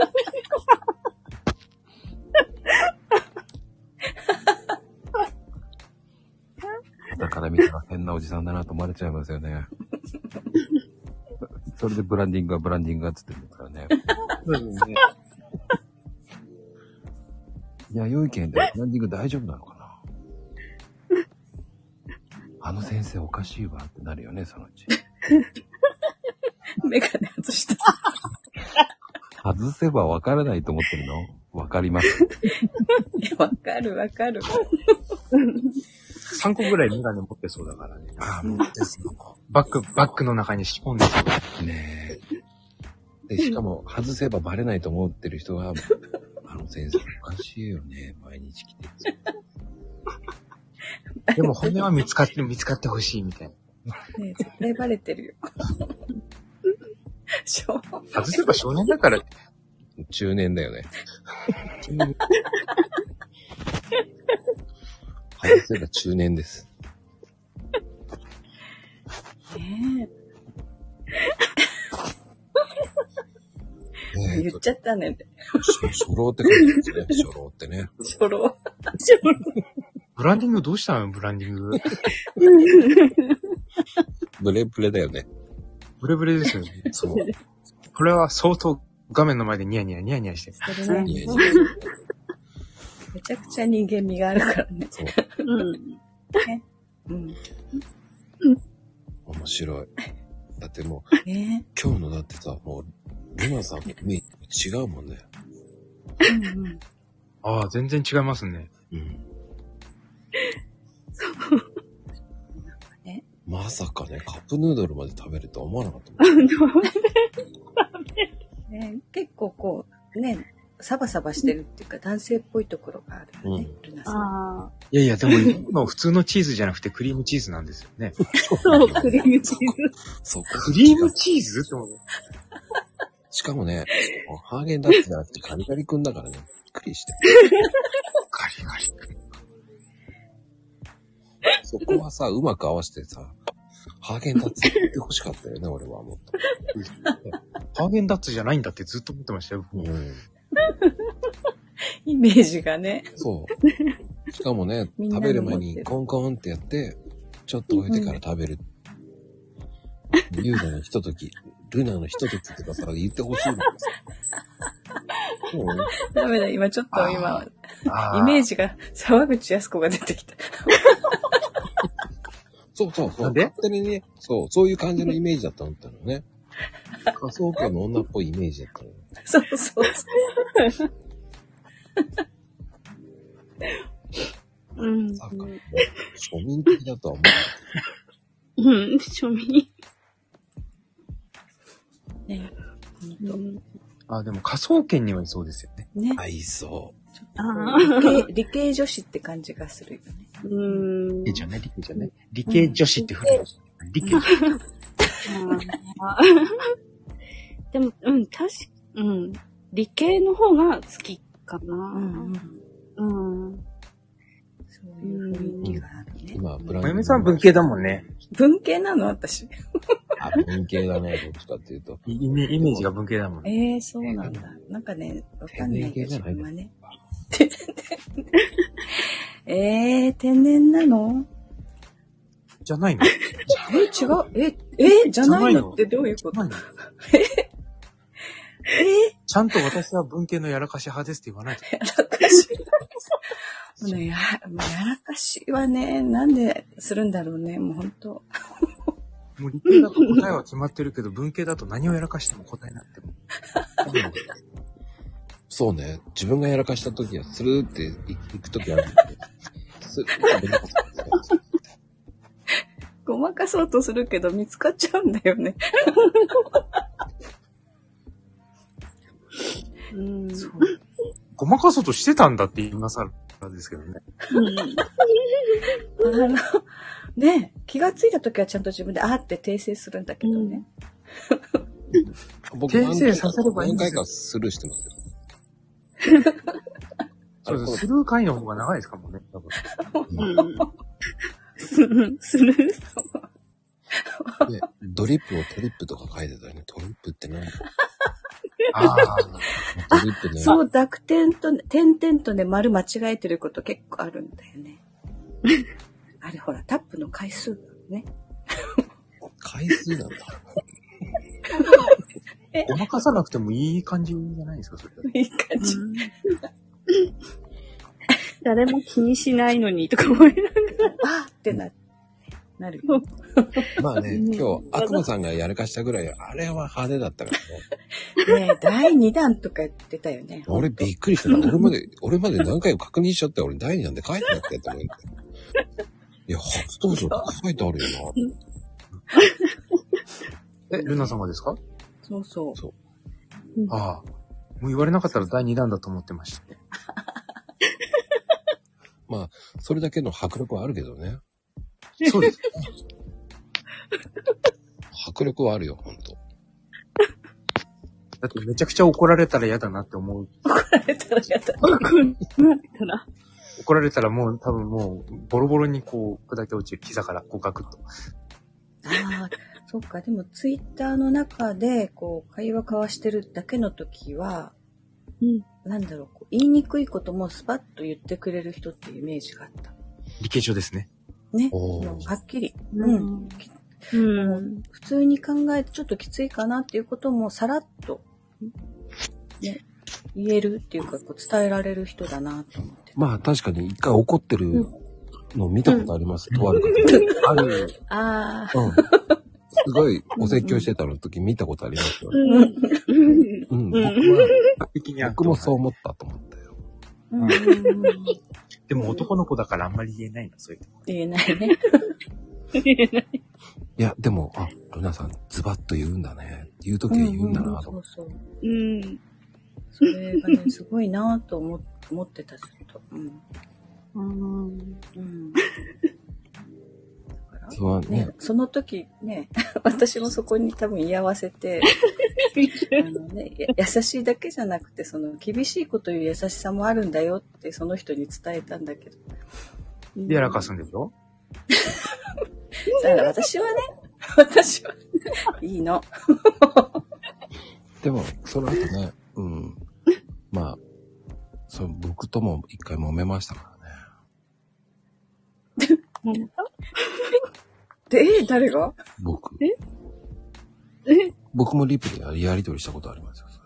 だから見たら変なおじさんだなと思われちゃいますよね。それでブランディングはブランディングがっつってるんですからね。そうですね。いや、良い件でブランディング大丈夫なのかなあの先生おかしいわってなるよね、そのうち。メガネ外した。外せばわからないと思ってるの？わかります？いやわかるわかる。3個ぐらいメガネ持ってそうだからね。ああ、もうですバッグ、バッグの中に仕込んでそう。ねえ。で、しかも、外せばバレないと思ってる人は、あの先生おかしいよね。毎日来て。でも骨は見つかって、見つかってほしいみたいな。ねえ絶対バレてるよ。しょう外せば少年だから、中年だよね。外せば中年です。ねえねえ言っちゃったね。初老って感じですね。初老ってね。初老。ブランディングどうしたのブランディング。ブレブレだよね。ブレブレですよね。そう。これは相当画面の前でニヤニヤニヤニヤしてる。めちゃくちゃ人間味があるからね。そう。うん。うん。面白い。だってもう、ね今日のだってさ、もう、ルナさんのイメージ違うもんね。え。うんうん。ああ、全然違いますね。うん。ねまさかね、カップヌードルまで食べるとは思わなかった。ね結構こう、ね、サバサバしてるっていうか男性っぽいところがあるよね、ルナさん。ああ。いやいや、でも今の普通のチーズじゃなくてクリームチーズなんですよね。そう、クリームチーズ。そうか。クリームチーズ？って思う。しかもね、ハーゲンダッツじゃなくてカリカリくんだからね、びっくりして。カリカリ。そこはさ、うまく合わせてさ、ハーゲンダッツ言ってほしかったよね、俺はもっと。ハーゲンダッツじゃないんだってずっと思ってましたよ。うん。イメージがね。そう。しかもね、食べる前にコンコンってやって、ちょっと置いてから食べる。ユーナのひととき、ルナのひとときとかさ、言ってほしいんだけどさ。そうね。ダメだ、今ちょっと今、あイメージ。ジが沢口靖子が出てきた。そうそうそう。なんで？勝手にね、そう、そういう感じのイメージだったのね。仮想研の女っぽいイメージだったのよ。そうそうそう。うん。さか、庶民的だとは思うん、庶民。ねうんあ、でも科捜研にはいそうですよね。ねう。。合いそああ。理系理系女子って感じがするよね。うん。理系じゃね、理系じゃね。理系女子って古い。理系。あ ーでも、うん、確か、うん。理系の方が好きかな。うん。うん。そういう雰囲気がある。今、ブラまゆみさん文系だもんね。文系なの私。あ、文系だね、どっちかっていうと。イメイメージが文系だもんね。ええー、そうなんだ。なんかね、わかんないけど、自分はね。えー、天然なの？じゃないの？え、違う。え、え、じゃないの？ってどういうこと？じゃないの？え？ちゃんと私は文系のやらかし派ですって言わないと。ー、やらかし。すよ。ねや、もうやらかしはね、なんでするんだろうね、もう本当もう理系だと答えは決まってるけど、文系だと何をやらかしても答えなくても。そうね。自分がやらかした時は、スルーって行く時あるんだけど。スルーってごまかそうとするけど見つかっちゃうんだよね。うん。ごまかそうとしてたんだって今更ですけどね。あの、ね気がついた時はちゃんと自分で、あーって訂正するんだけどね。僕訂正させればいいんですよ何回かスルーしてますよ。そうです。スルー回の方が長いですかもんね。多分。うんうん。するでドリップをトリップとか書いてたよね。トリップって何あ。そう、濁点とね、点々とね、丸間違えてること結構あるんだよね。あれほら、タップの回数ね。回数なんだ。ごまかさなくてもいい感じじゃないですか、それ。いい感じ。誰も気にしないのにとか思いながあーってな、なる。まあね、今日、悪魔さんがやらかしたぐらい、あれは派手だったからね。ね第2弾とか言ってたよね。俺びっくりしたな。俺まで、俺まで何回も確認しちゃって、俺第二弾で書いてあったよと思って。いや、初登場って書いてあるよえ、ルナ様ですか？そうそう。ああ。もう言われなかったら第2弾だと思ってました。な。それだけの迫力はあるけどね。そうです。迫力はあるよ、ほんと。だってめちゃくちゃ怒られたら嫌だなって思う。怒られたらやだ。たら。怒られたらもう多分もうボロボロにこう砕け落ちる膝からこうガクッと。ああ、そっか。でも、ツイッターの中で、こう、会話交わしてるだけの時は、うん。なんだろう、こう言いにくいこともスパッと言ってくれる人っていうイメージがあった。理系上ですね。ね。はっきり。ううん。ん。うん。普通に考えてちょっときついかなっていうこともさらっと、ね、言えるっていうか、こう伝えられる人だなと思って。まあ確かに一回怒ってるの見たことあります。とある方。ある。ああ、うん。すごいお説教してたの時見たことありますよ。うん。うん。僕は、僕もそう思ったと思ったよ。うん、でも男の子だからあんまり言えないの、そういうとこ。言えないね。いや、でも、あ、ルナさんズバッと言うんだね。言う時は言うんだなと思って。そうそう。うん。それがね、すごいなと思思ってた、ずっと。うん。うん。うん。そうねね、その時ね、私もそこに多分居合わせて、あのね、や優しいだけじゃなくて、その厳しいこという優しさもあるんだよってその人に伝えたんだけど。でやらかすんでしょ？だから私はね、私は、いいの。でも、その後ね、うん。まあ、そう、僕とも一回揉めましたからね。で、え誰が？僕。え？僕もリプでやりとりしたことありますよ。それ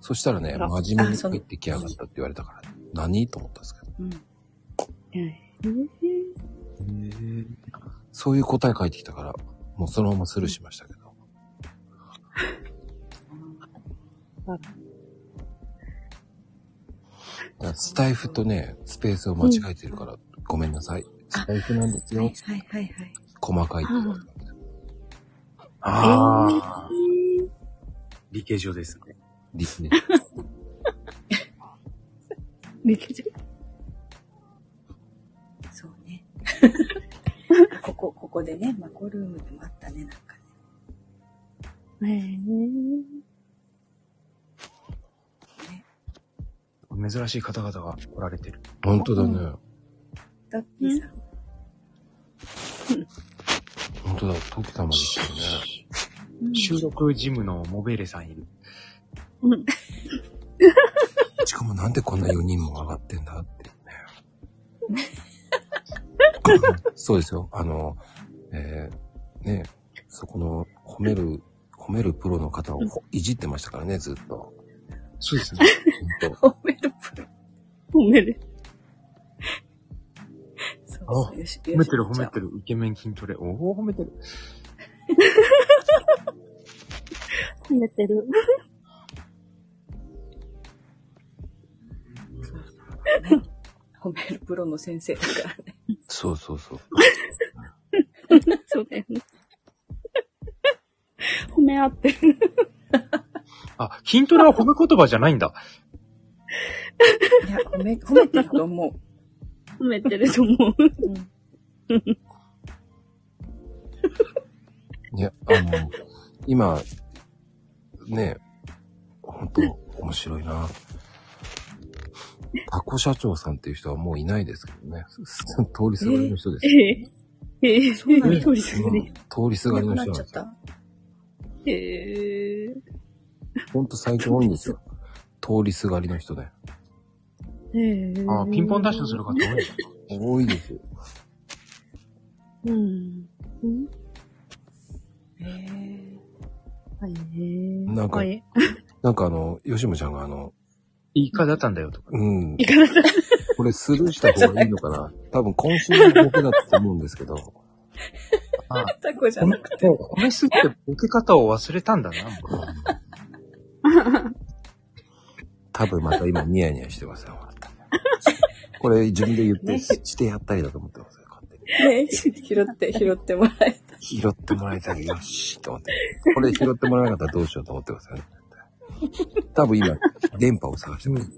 そしたらね、真面目にあその入ってきやがったって言われたから、何と思ったんですけど。うん。そういう答え返ってきたから、もうそのままスルーしましたけど。だからスタイフとね、スペースを間違えてるから、ごめんなさい。スタイフなんですよ。はいはいはいはい。細かい。ああ。理系上ですね。リスね。そうね。ここ、ここでね、マコルームでもあったね、なんかね。珍しい方々が来られてる。本当だね。ダッキーさん。本当だ。トキ様ですよね。収録ジムのモベーレさんいる。うん。しかもなんでこんな4人も上がってんだってね。そうですよ。あの、えー、ね、そこの褒める、褒めるプロの方をほいじってましたからね、ずっと。そうですね。本当褒めるプロ。褒める。あよし褒めてる褒めてる。イケメン筋トレ。おお、褒めてる。褒めてる。褒めるプロの先生だからね。そうそうそう。そうだよね。褒め合ってる。あ、筋トレは褒め言葉じゃないんだ。いや、褒め、褒めてると思う。褒めてると思う。いや、あの、今、ね、本当面白いな。タコ社長さんっていう人はもういないですけどね。通りすがりの人です。ええ。ええ。そうなんだ通りすがり。うん通りすがりの人なんですよ。なっちゃったええ。ほんと最近多いんですよ。通りすがりの人で。ええ。あ、ピンポンダッシュする方多いんだ。多いですよ。うん。うん。へえ。はい。なんかはい。なんかあの、吉野ちゃんがあの、いいかだったんだよとか。うん。いかだった。これスルーした方がいいのかな 多分今週の僕だと思うんですけど。あ、タコじゃなくて。これすってボケ方を忘れたんだな。多分また今ニヤニヤしてますよ。これ自分で言ってしてやったりだと思ってますよ。勝手にね、拾って、拾ってもらえた。拾ってもらいたい。よし、と思って。これ拾ってもらえなかったらどうしようと思ってますよね。多分今、電波を探してます。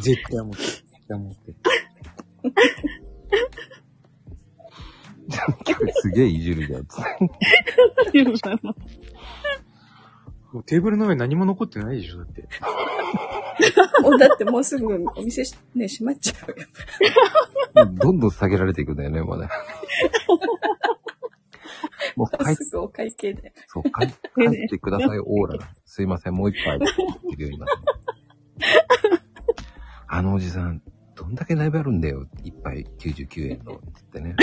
絶対思って。絶対思って。今 日すげえいじるじゃん。ありがとうございます。もうテーブルの上何も残ってないでしょ、だって。もうだってもうすぐお店し、ね、閉まっちゃうよ。どんどん下げられていくんだよね、まだ。もう帰っすぐお会計で。そう、帰帰ってください、オーラが。すいません、もう一杯。っていうようになあのおじさん、どんだけライブあるんだよ。一杯99円の。って言ってね。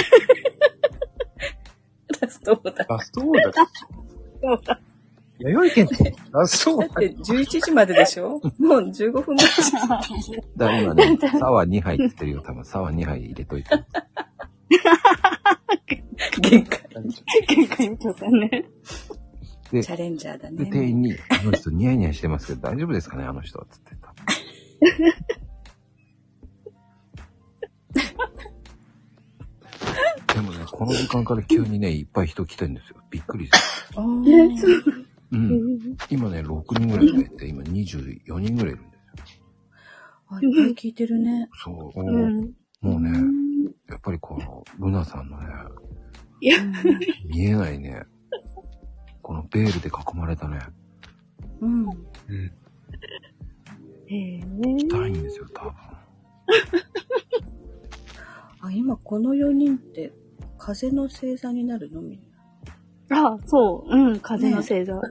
ラストオーダー。ラストオーダー。弥生県ってラストオーダーだって11時まででしょ？もう15分前。だから今ね、サワー2杯って言ってるよ。多分サワー2杯入れといて。限界。限界みたいだね。でチャレンジャーだで、ね。店員に、あの人ニヤニヤしてますけど大丈夫ですかねあの人は？つってた。でもね、この時間から急にね、いっぱい人来てんですよ。びっくりした。あえ、ーそう。うん。今ね、6人ぐらい増えて、今24人ぐらいいるんですよ。あ、いっぱい聞いてるね。そう。うん。もうね、やっぱりこの、ルナさんのね、いや、見えないね、このベールで囲まれたね、うん。うん。へえ。したいんですよ、多分。あ、今この4人って、風の星座になるの？みんな。あ、そう。うん。風の星座。うん。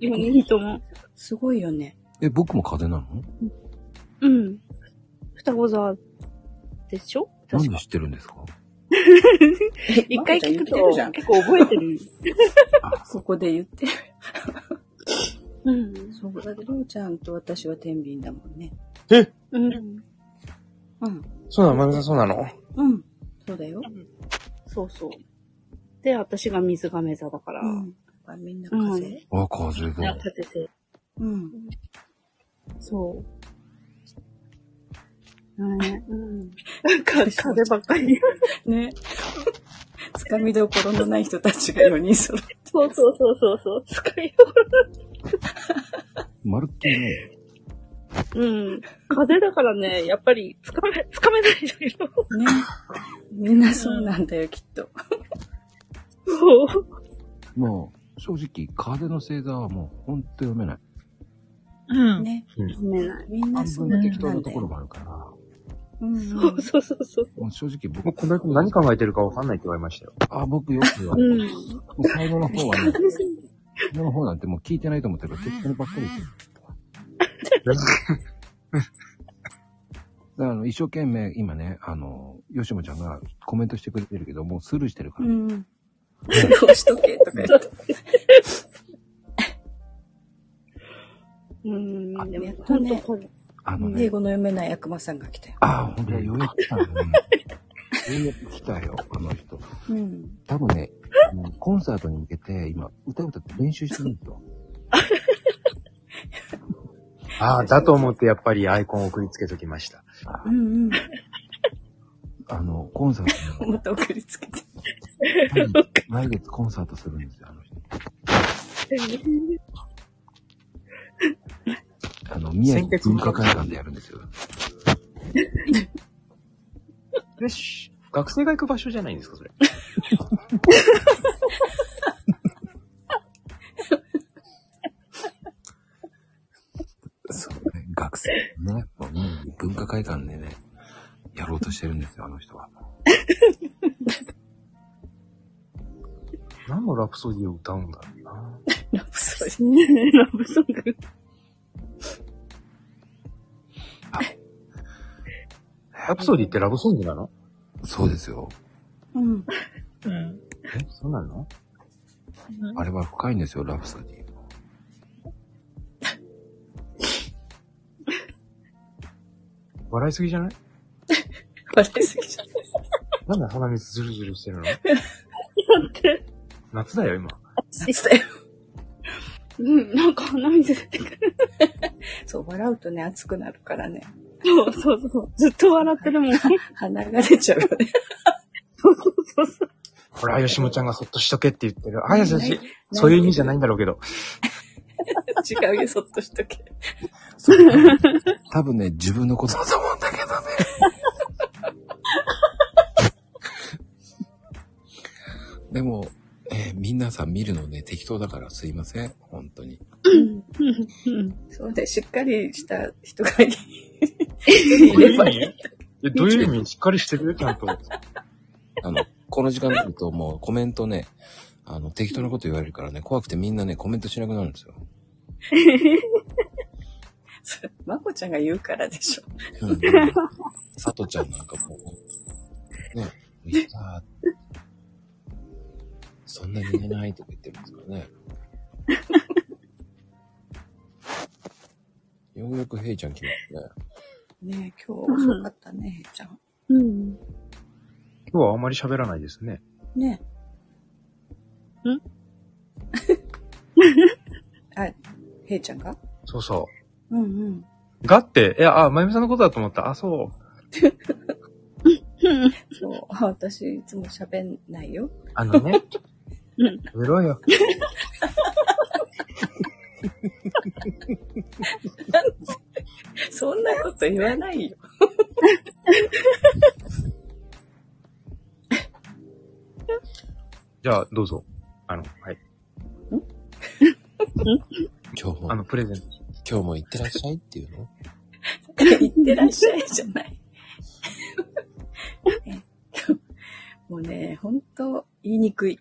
4人とも。すごいよね。え、僕も風なの？うん。双子座でしょ？確か。なんで知ってるんですか？一回聞くと。結構覚えてる。そこで言ってる。うん。そう、だってりょうちゃんと私は天秤だもんね。うん。うん。そうなの？まさんそうなの？うん。そうだよ。そうそう。で、私が水亀座だから。うん。みんな風。あ、風いやが。立てて。うん。そう。ねうん。なんか、風ばっかり。ね。つかみどころのない人たちが4人揃って。そうそうそうそうそう。使いよまるっきりね、う。うん。風だからね、やっぱり、つかめ、つかめないのよ。ね。みんなそうなんだよ、きっと。そう。もう、正直、風の星座はもう、ほんと読めない。うん。ね。読めない。みんな半そうなん分適当なだよ。ところもあるから、うんうん。そうそうそうそう。もう正直もう僕、この人何考えてるかわかんないって言われましたよ。あ、僕よく言われる。うん。もう最後の方はね、最後の方なんてもう聞いてないと思ってるから、適当にばっかり言ってる。だからあの、一生懸命、今ね、あの、吉野ちゃんがコメントしてくれてるけど、もうスルーしてるから。うん。こうしとけとか言って。うん。あでもやっとねほあのね英、語の読めない悪魔さんが来たよ。あ、ほんとだ、ようやく来たんだね。ようやく来たよ、あの人。うん。多分ね、コンサートに向けて、今、歌歌って練習してるんですよ。ああ、だと思ってやっぱりアイコンを送りつけときました。うんうん。あの、コンサートにまた送りつけて。来月コンサートするんですよ、あの人。あの、宮城文化会館でやるんですよ。よし。学生が行く場所じゃないんですか、それ。そうね、学生ね、もう宮城文化会館でね、やろうとしてるんですよ、あの人は。何のラプソディを歌うんだろうな。ラブソディ。ラブソング。ラプソディってラブソングなの？そうですよ。うん。うん。えそうなの？あれは深いんですよ、ラプソディ。笑いすぎじゃない？笑いすぎちゃう。なんで鼻水ズルズルしてるの？夏だよ、今。夏だよ。うん、なんか鼻水出てくる。そう、笑うとね、熱くなるからね。そうそうそう。ずっと笑ってるもん。鼻が出ちゃうよね。そうそうそう。これ、あよしもちゃんがそっとしとけって言ってる。あ、優しい。そういう意味じゃないんだろうけど。違うよ、そっとしとけ。多分ね、自分のことだと思うんだけどね。でも、えー皆さん見るのね、適当だからすいません。本当に。そうだよ、しっかりした人がいい。どういう意味えどういう意味？しっかりしてるちゃんと。あの、この時間になるともうコメントね、あの、適当なこと言われるからね、怖くてみんなね、コメントしなくなるんですよ。まこちゃんが言うからでしょ。うんうん。さとちゃんなんかもう、ね、ミスターそんなに言えないとか言ってるんですからね。ようやくヘイちゃん来ますね。ねえ、今日遅かったね、へいちゃん。うん。今日はあまり喋らないですね。ねえ。へいちゃんが？そうそうんうん。う。がって、いや、あ、まゆみさんのことだと思った。あ、そう。そう。あ私、いつも喋んないよ。あのね。うん食べろよ。そんなこと言わないよ。じゃあ、どうぞ。あの、はい。今日も、あの、プレゼント。今日も行ってらっしゃいっていうの？行ってらっしゃいじゃない。ね もうね、ほんと言いにくい。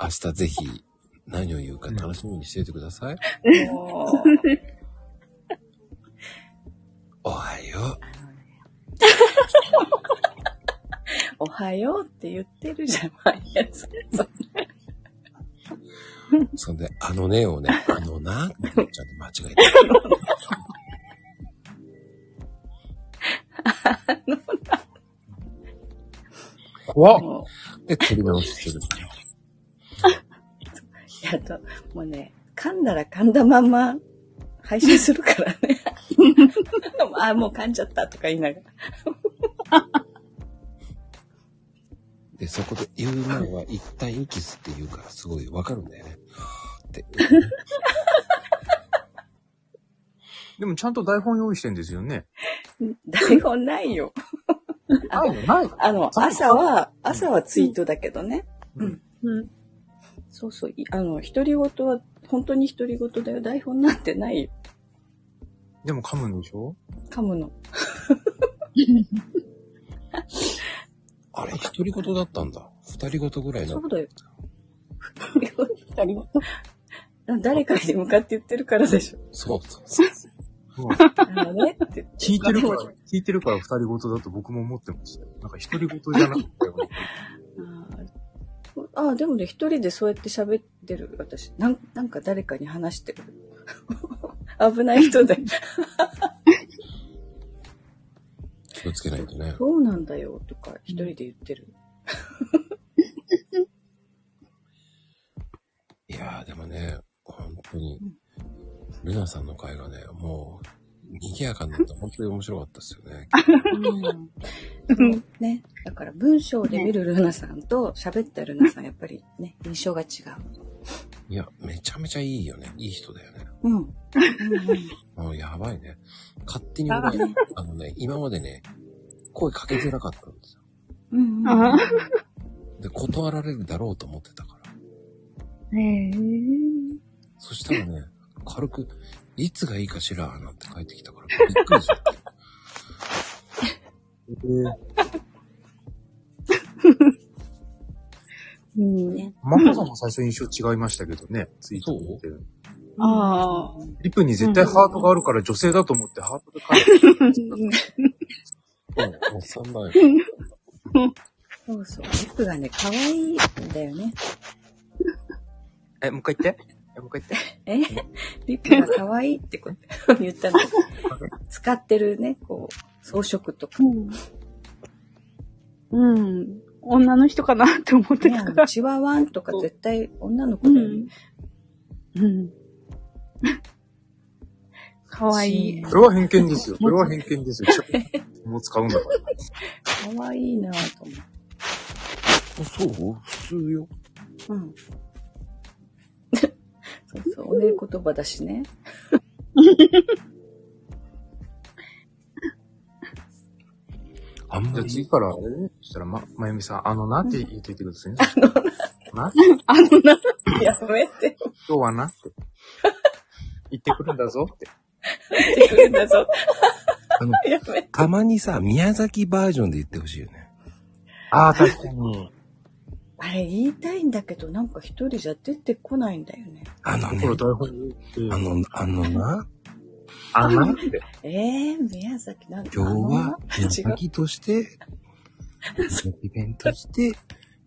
明日ぜひ何を言うか楽しみにしていてください。おはよおはようって言ってるじゃん、毎朝。そんで、あのねをね、あのなってちゃんと間違えて。怖っもで、取り直しする。う、やっと、もうね、噛んだら噛んだまんま配信するからね。あ、もう噛んじゃったとか言いながら。で、そこで言う前は一旦息吸って言うからすごいわかるんだよね。って。でもちゃんと台本用意してんですよね。台本ないよ。あないのない。あの、朝は、朝はツイートだけどね。うん。うん。そうそう。いあの、独り言は、本当に独り言だよ。台本なんてないよ。でも噛むんでしょ？噛むの。あれ、独り言だったんだ。二人ごとぐらいのそう。だよ。独り言誰かに向かって言ってるからでしょ。そうそうそう。あのね。聞いてるから、聞いてるから二人ごとだと僕も思ってましたよ。なんか一人ごとじゃなかったよ ね。ああ、でもね、一人でそうやって喋ってる、私。なんなんか誰かに話してる。危ない人で。気をつけないとね。そうなんだよ、とか、一人で言ってる。いやーでもね、本当に、ルナさんの会がね、もう、賑やかになって本当に面白かったですよね。うん。ね。だから文章で見るルナさんと喋ったルナさん、やっぱりね、印象が違う。いや、めちゃめちゃいいよね。いい人だよね。うん。うんもうやばいね。勝手に俺、あのね、今までね、声かけづらかったんですよ。うん。うんあで、断られるだろうと思ってたから。へえ。そしたらね、軽く、いつがいいかしら、なんて帰ってきたから、びっくりしちゃった。うん。ねマコさんも最初印象違いましたけどね、ツイート見てる。ああ。リプに絶対ハートがあるから女性だと思ってハートで書いてうん、おっさんだよ。そうそう。リップがね、可愛いんだよね。え、もう一回言って。え、もう一回言って。え？リップが可愛いってこと言ったの。使ってるね、こう、装飾とか。うん。うん。女の人かなって思ってね、たから。チワワンとか絶対女の子だよね。うん。かわいい。それは偏見ですよ。それは偏見ですよ。もう使うんだから。可愛いなぁと思あそう？普通よ。う。うん。そうそう、おね言葉だしね。ああんまり、次から、そしたら、ま、まゆみさん、あのなって言っといてくださいね。なあのな、やめて。今日はなって。言ってくるんだぞって。言ってくるんだぞ。あの、やめて。たまにさ、宮崎バージョンで言ってほしいよね。ああ、確かに。あれ言いたいんだけど、なんか一人じゃ出てこないんだよね。あのねあの、あのな、あのなって。えー、宮崎なんか今日は宮。崎として、宮崎弁として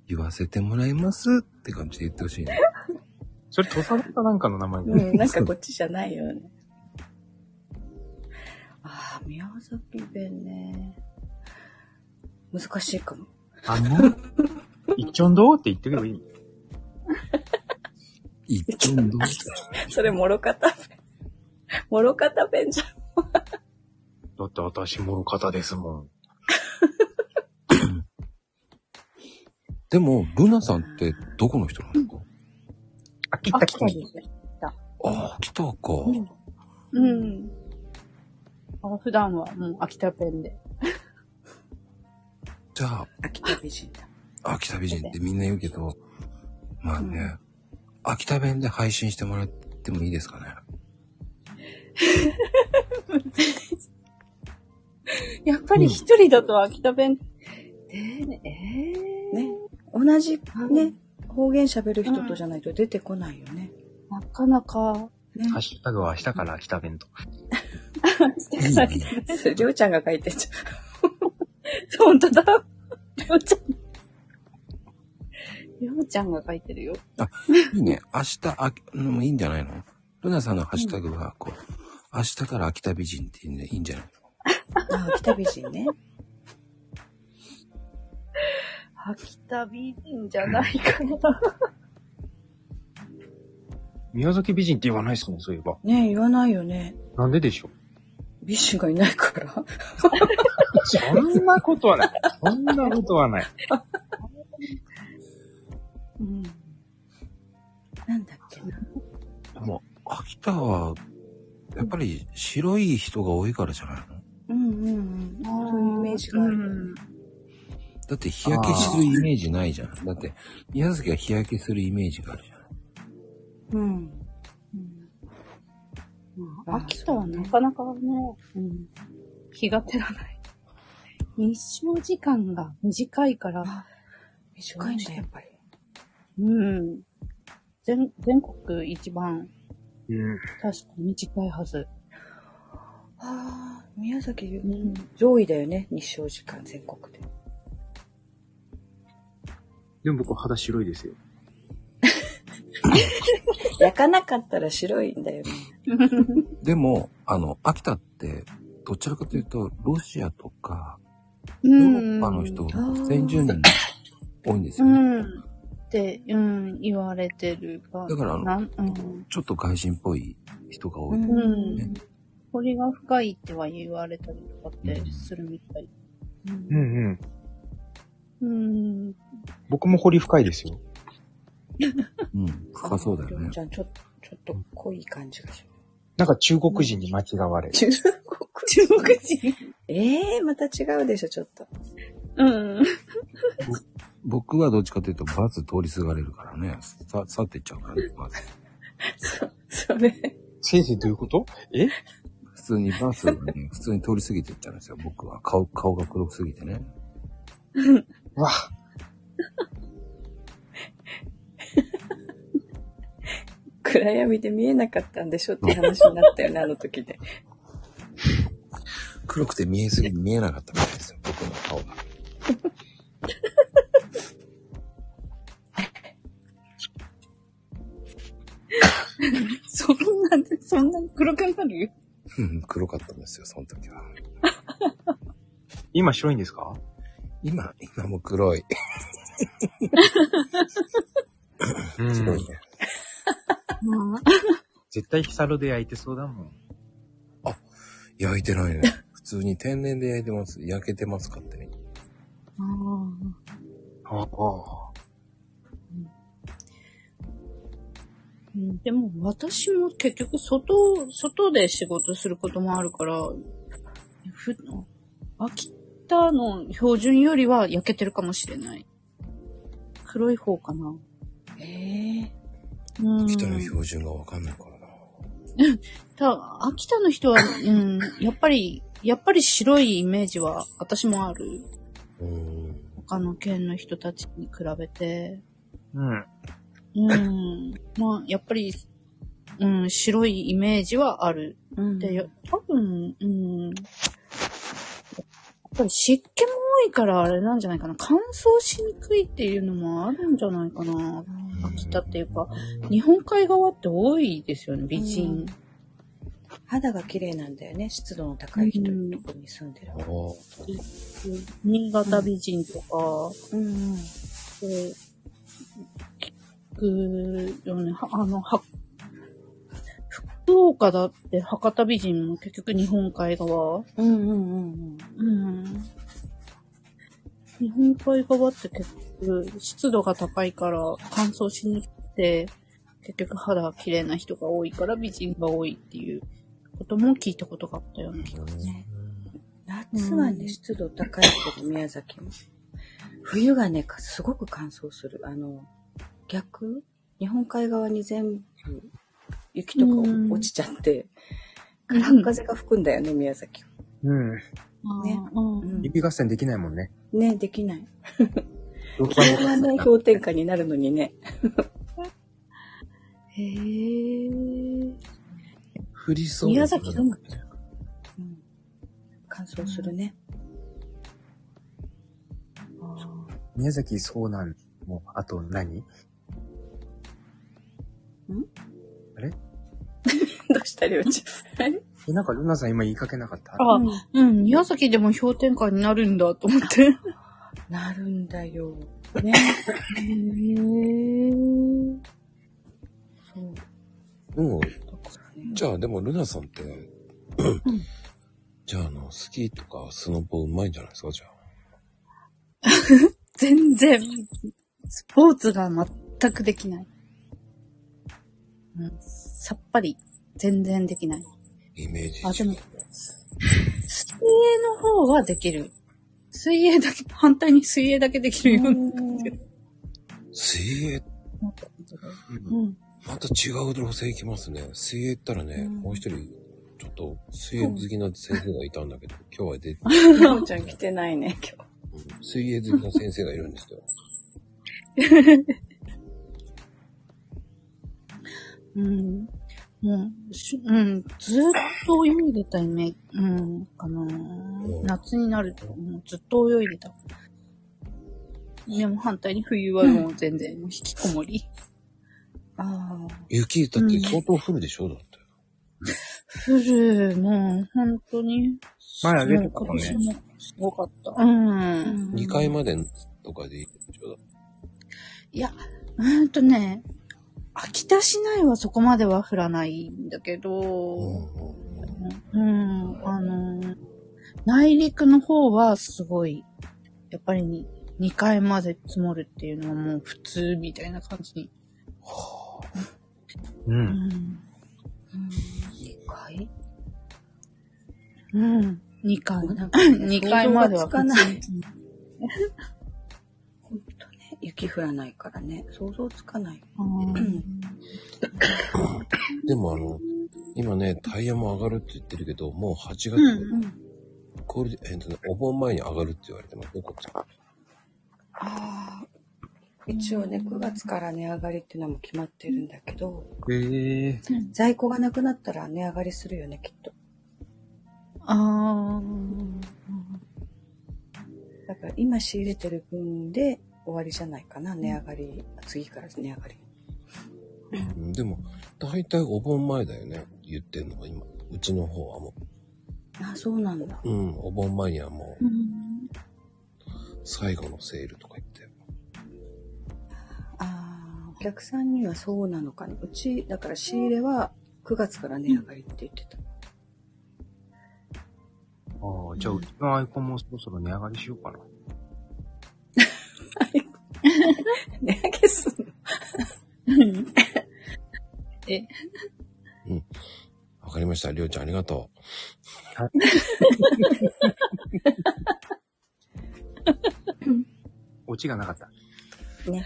言わせてもらいますって感じで言ってほしいね。それ、土佐かなんかの名前で。うん、なんかこっちじゃないよね。ああ、宮崎弁ね。難しいかも。あの、一丁んどうって言ってくればいい。一本ど？う それ、もろかた弁。もろかた弁じゃん。だって私もろ方ですもん。でも、ルナさんってどこの人なんですか？あ、切っあ、た切った。来たですね。ああ、来たか。うん。あ普段はもう秋田ペンで。じゃあ、秋田美人だ。秋田美人ってみんな言うけど、まあね、秋田弁で配信してもらってもいいですかね？やっぱり一人だと秋田弁、えー、ね、えー、ね。同じね、方言喋る人とじゃないと出てこないよね。なかなか、ねハッシュタグは明日から秋田弁と。いいねそれりょうちゃんが書いてんじ 本当だ。りょうちゃん。りょうちゃんが書いてるよ。いいね。明日、あ、のもいいんじゃないの？ルナさんのハッシュタグは、こう、明日から秋田美人っていい,、ね、いいんじゃない？あ、秋田美人ね。秋田美人じゃないかな。宮崎美人って言わないですもん、そういえば。ね言わないよね。なんででしょう？美人がいないから。そんなことはない。そんなことはない。うん。なんだっけな。でも、秋田は、やっぱり白い人が多いからじゃないの？うんうんうん。そういうイメージがある。うんだって日焼けするイメージないじゃん。だって、宮崎は日焼けするイメージがあるじゃん。うん。まあ秋田はなかなかね、うん、日が照らない。日照時間が短いから、短いんだ、やっぱり。うん。全、全国一番、うん。確か短いはず。ああ、宮崎、ん上位だよね、日照時間全国で。でも僕肌白いですよ。焼かなかったら白いんだよね。でも、あの、秋田って、どちらかというと、ロシアとか、ヨーうん。ロッパの人、先住民多いんですうよね。ん。って、うん、言われてるが。だからあのなんうん。ちょっと外人っぽい人が多い。うんうん。彫が深いっては言われたりとかってするみたい。うんうん。うん。僕も掘り深いですよ。うん。深そうだよねち。ゃん、ちょっと、ちょっと濃い感じがしなんか中国人に間違われる。中 国中国人。ええー、また違うでしょ、ちょっと。うん。僕はどっちかというとバス通りすがれるからね。さ、去っていっちゃうからね、バス。そ、それ。先生どういうこと？え？普通にバスがね、普通に通り過ぎていったんですよ。僕は顔、顔が黒すぎてね。わ、暗闇で見えなかったんでしょって話になったよね、あの時で。黒くて見えすぎて見えなかったみたいですよ。僕の顔が。そんな、そんなに黒くなるうん黒かったんですよ、その時は。今白いんですか？今、今も黒い。ういね。絶対ヒサロで焼いてそうだもん。焼いてないね。普通に天然で焼いてます。焼けてます、勝手に。ああ。うんでも私も結局外、外で仕事することもあるから、ふ秋田の標準よりは焼けてるかもしれない。黒い方かな。ええうん。北の標準がわかんないからな。た秋田の人は、うん、やっぱり、やっぱり白いイメージは私もある。うーん。他の県の人たちに比べて。うん。うん。まあ、やっぱり、うん、白いイメージはある。うんで、や多分、うん。やっぱり湿気も多いからあれなんじゃないかな。乾燥しにくいっていうのもあるんじゃないかな。秋田っていうか、日本海側って多いですよね、美人。肌が綺麗なんだよね、湿度の高い人うんのとこに住んでるあ。あ。新潟美人とか、うんうん。で聞くよね。はあの、は、福岡だって博多美人も結局日本海側？うんうんうんうん。日本海側って結局湿度が高いから乾燥しにくくて、結局肌が綺麗な人が多いから美人が多いっていうことも聞いたことがあったような気がする。ね夏はね、湿度高いけど、宮崎も。冬がね、かすごく乾燥する。あの、逆？日本海側に全部雪とかうん落ちちゃって、空っ風が吹くんだよね、宮崎は。うん。ねうんうん指合戦できないもんね。ね、できない。どここれはね、氷点下になるのにね。へー。降りそう宮崎どうなってるうん乾燥するね。宮崎そうなんもう、あと何？どうしたりょうちゃん。えなんかルナさん今言いかけなかった？あ、うん、宮崎でも氷点下になるんだと思って。なるんだよ。ね。へー。そう。もう、だからねじゃあでもルナさんって、じゃああの、スキーとかスノボうまいんじゃないですか？じゃあ。全然、スポーツが全くできない。うん、さっぱり、全然できない。イメージ。あ、でも、水泳の方はできる。水泳だけ、反対に水泳だけできるようになってる。水泳、うん。また違う路線行きますね。水泳行ったらね、うんもう一人、ちょっと水泳好きな先生がいたんだけど、今日は出て、りょうちゃん来てないね、今日。うん水泳好きな先生がいるんですよ。うん。もう、しうん、ずっと泳いでたイメージ、うん、かなうん夏になると、もうずっと泳いでた。でも反対に冬はもう全然もう引きこもり。ああ。雪だって相当降るでしょ？だって。降る、もう本当に前あげてたもんね。すごかった。う。うんん2階までとかでいいでしょ？いや、うーんとね、秋田市内はそこまでは降らないんだけど、うんあのー内陸の方はすごい、やっぱりに2階まで積もるっていうのはもう普通みたいな感じに。う。うんん。2階？うん。2階。なんかね2階までは想像がつかない普通雪降らないからね、想像つかない。うん でもあの、今ね、タイヤも上がるって言ってるけど、もう8月、うんこれで、えっとね、お盆前に上がるって言われてますね、こっちは。ああ、一応ね、9月から値上がりっていうのも決まってるんだけど、へえ。在庫がなくなったら値上がりするよね、きっと。あだから今仕入れてる分で終わりじゃないかな、値上がり、次から値上がり。うんでも、大体お盆前だよね、言ってんのが今。うちの方はもあ、そうなんだ。う。うん、お盆前にはもうー。、うん最後のセールとか言って。ああ、お客さんにはそうなのかな。うち、だから仕入れは9月から値上がりって言ってた。ああ、じゃあうちのアイコンもそろそろ値上がりしようかな。値上げすんの？え、わかりました。りょうちゃんありがとオチがなかった。ね。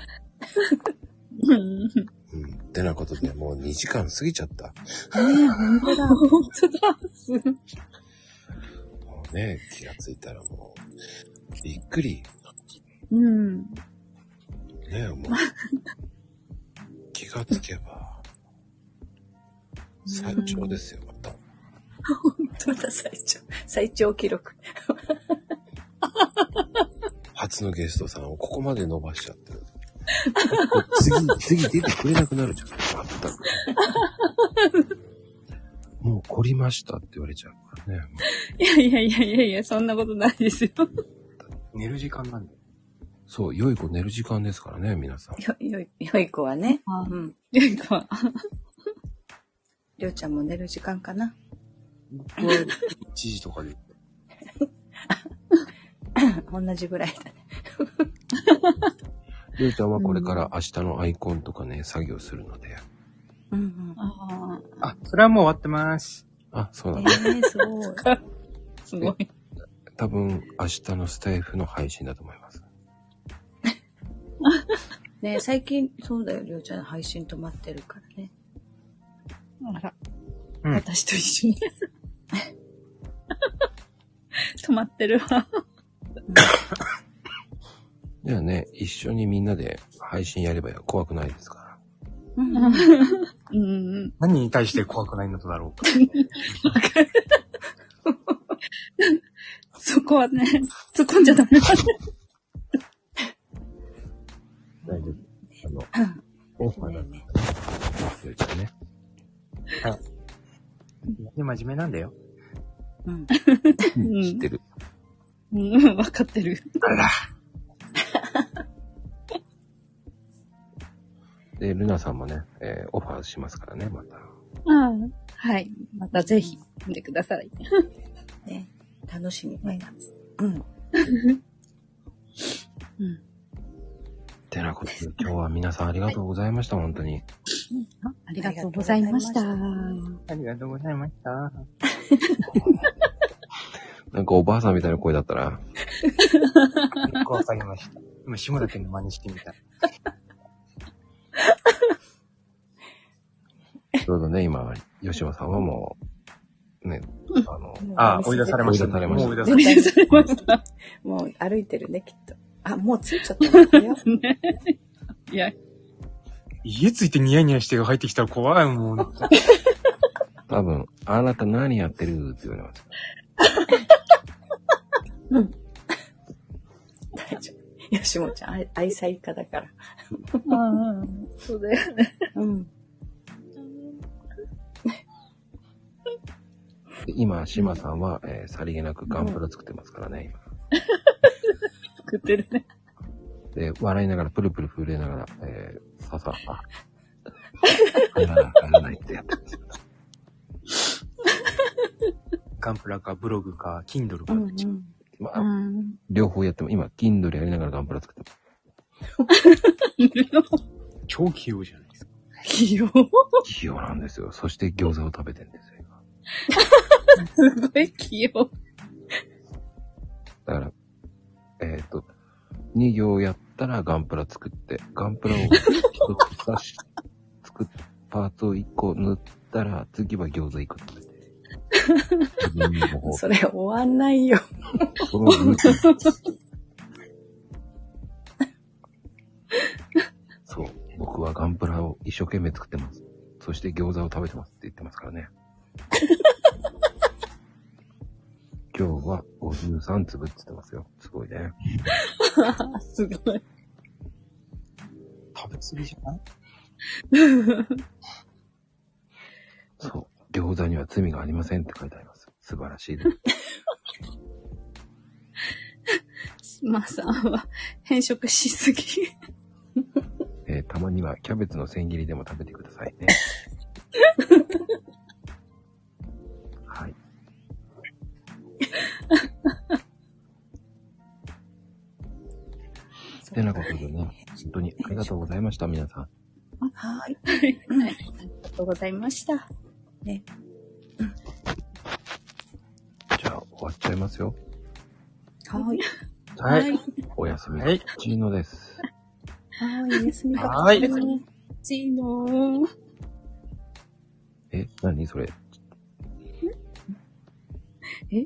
うんう。うん。ってなことで、もう2時間過ぎちゃった。ね本当だ。本当だ。もうね、気がついたらもう、びっくり。うん。ね、もう、気がつけば、最長ですよ、また。また最長、最長記録。初のゲストさんをここまで伸ばしちゃってる。次、次出てくれなくなるじゃん。まったく。もう凝りましたって言われちゃうからね。いやいやいやいやいや、そんなことないですよ。寝る時間なんで。そう、良い子寝る時間ですからね、皆さん。よ、よい、子はね。あうん。なんか、りょうちゃんも寝る時間かな。僕は1時とかで。同じぐらいだね。りょうちゃんはこれから明日のアイコンとかね、作業するので。うんうん。ああ、それはもう終わってます。あ、そうえなんだ。ー、すごい。あ、すごい。多分、明日のスタイフの配信だと思います。ね最近、そうだよ、りょうちゃん配信止まってるからね。あら、うん私と一緒に。止まってるわ。ではね、一緒にみんなで配信やれば怖くないですから。うん。うん。何に対して怖くないのだろうか。そこはね、突っ込んじゃダメだ。の、オファーだねりょうちゃんね。で、真面目なんだよ。うん。うん知ってる。うん、わかってる。あら。で、ルナさんもね、えーオファーしますからね、また。うん。はい。またぜひ、見てください。ね楽しみ、また。うん。うん。てなことで、今日は皆さんありがとうございました、本当に。あありがとうございました。ありがとうございました。なんかおばあさんみたいな声だったな。よくわかりました。今、志村けんの真似してみた。ちょうどね、今、吉野さんはもう、ね、あの、あ、追い出されました、追い出されましたもう 追い出されました。もう歩いてるね、きっと。あ、もう着いちゃったよ。いや、た。家着いてニヤニヤして入ってきたら怖いもん。多分、あなた何やってるって言われます。大丈夫。吉本ちゃん、愛愛妻家だから。うん、そうだよね。うん。で今、島さんは、えーさりげなくガンプラ作ってますからね、作ってるね。今。で、笑いながら、プルプル震えながら、えー、ささ、あ、入らない、入らないってやってます。ガンプラかブログか、Kindle か。うんまあ、うん。両方やっても、今、Kindle やりながらガンプラ作ってます。超器用じゃないですか。器用？器用なんですよ。そして餃子を食べてるんですよ、今。すごい器用。だから、えっ、と、2行やったらガンプラ作って、ガンプラを1つ刺し、作っパーツを1個塗ったら、次は餃子1個食べて。それ終わんないよ。このルーティンそう。僕はガンプラを一生懸命作ってます。そして餃子を食べてますって言ってますからね。今日は53粒って言ってますよ。すごいね。すごい。食べ過ぎじゃない？そう。餃子には罪がありませんって書いてあります。素晴らしいです。島さんは変色しすぎ。えーたまにはキャベツの千切りでも食べてくださいね。てなことでね、本当にありがとうございました、皆さん。はい。ありがとうございました。じゃあ、終わっちゃいますよ。はい。はい。おやすみ。はいチーノです。はい。おやすみなはいさい。チーノー。え、何それ？え？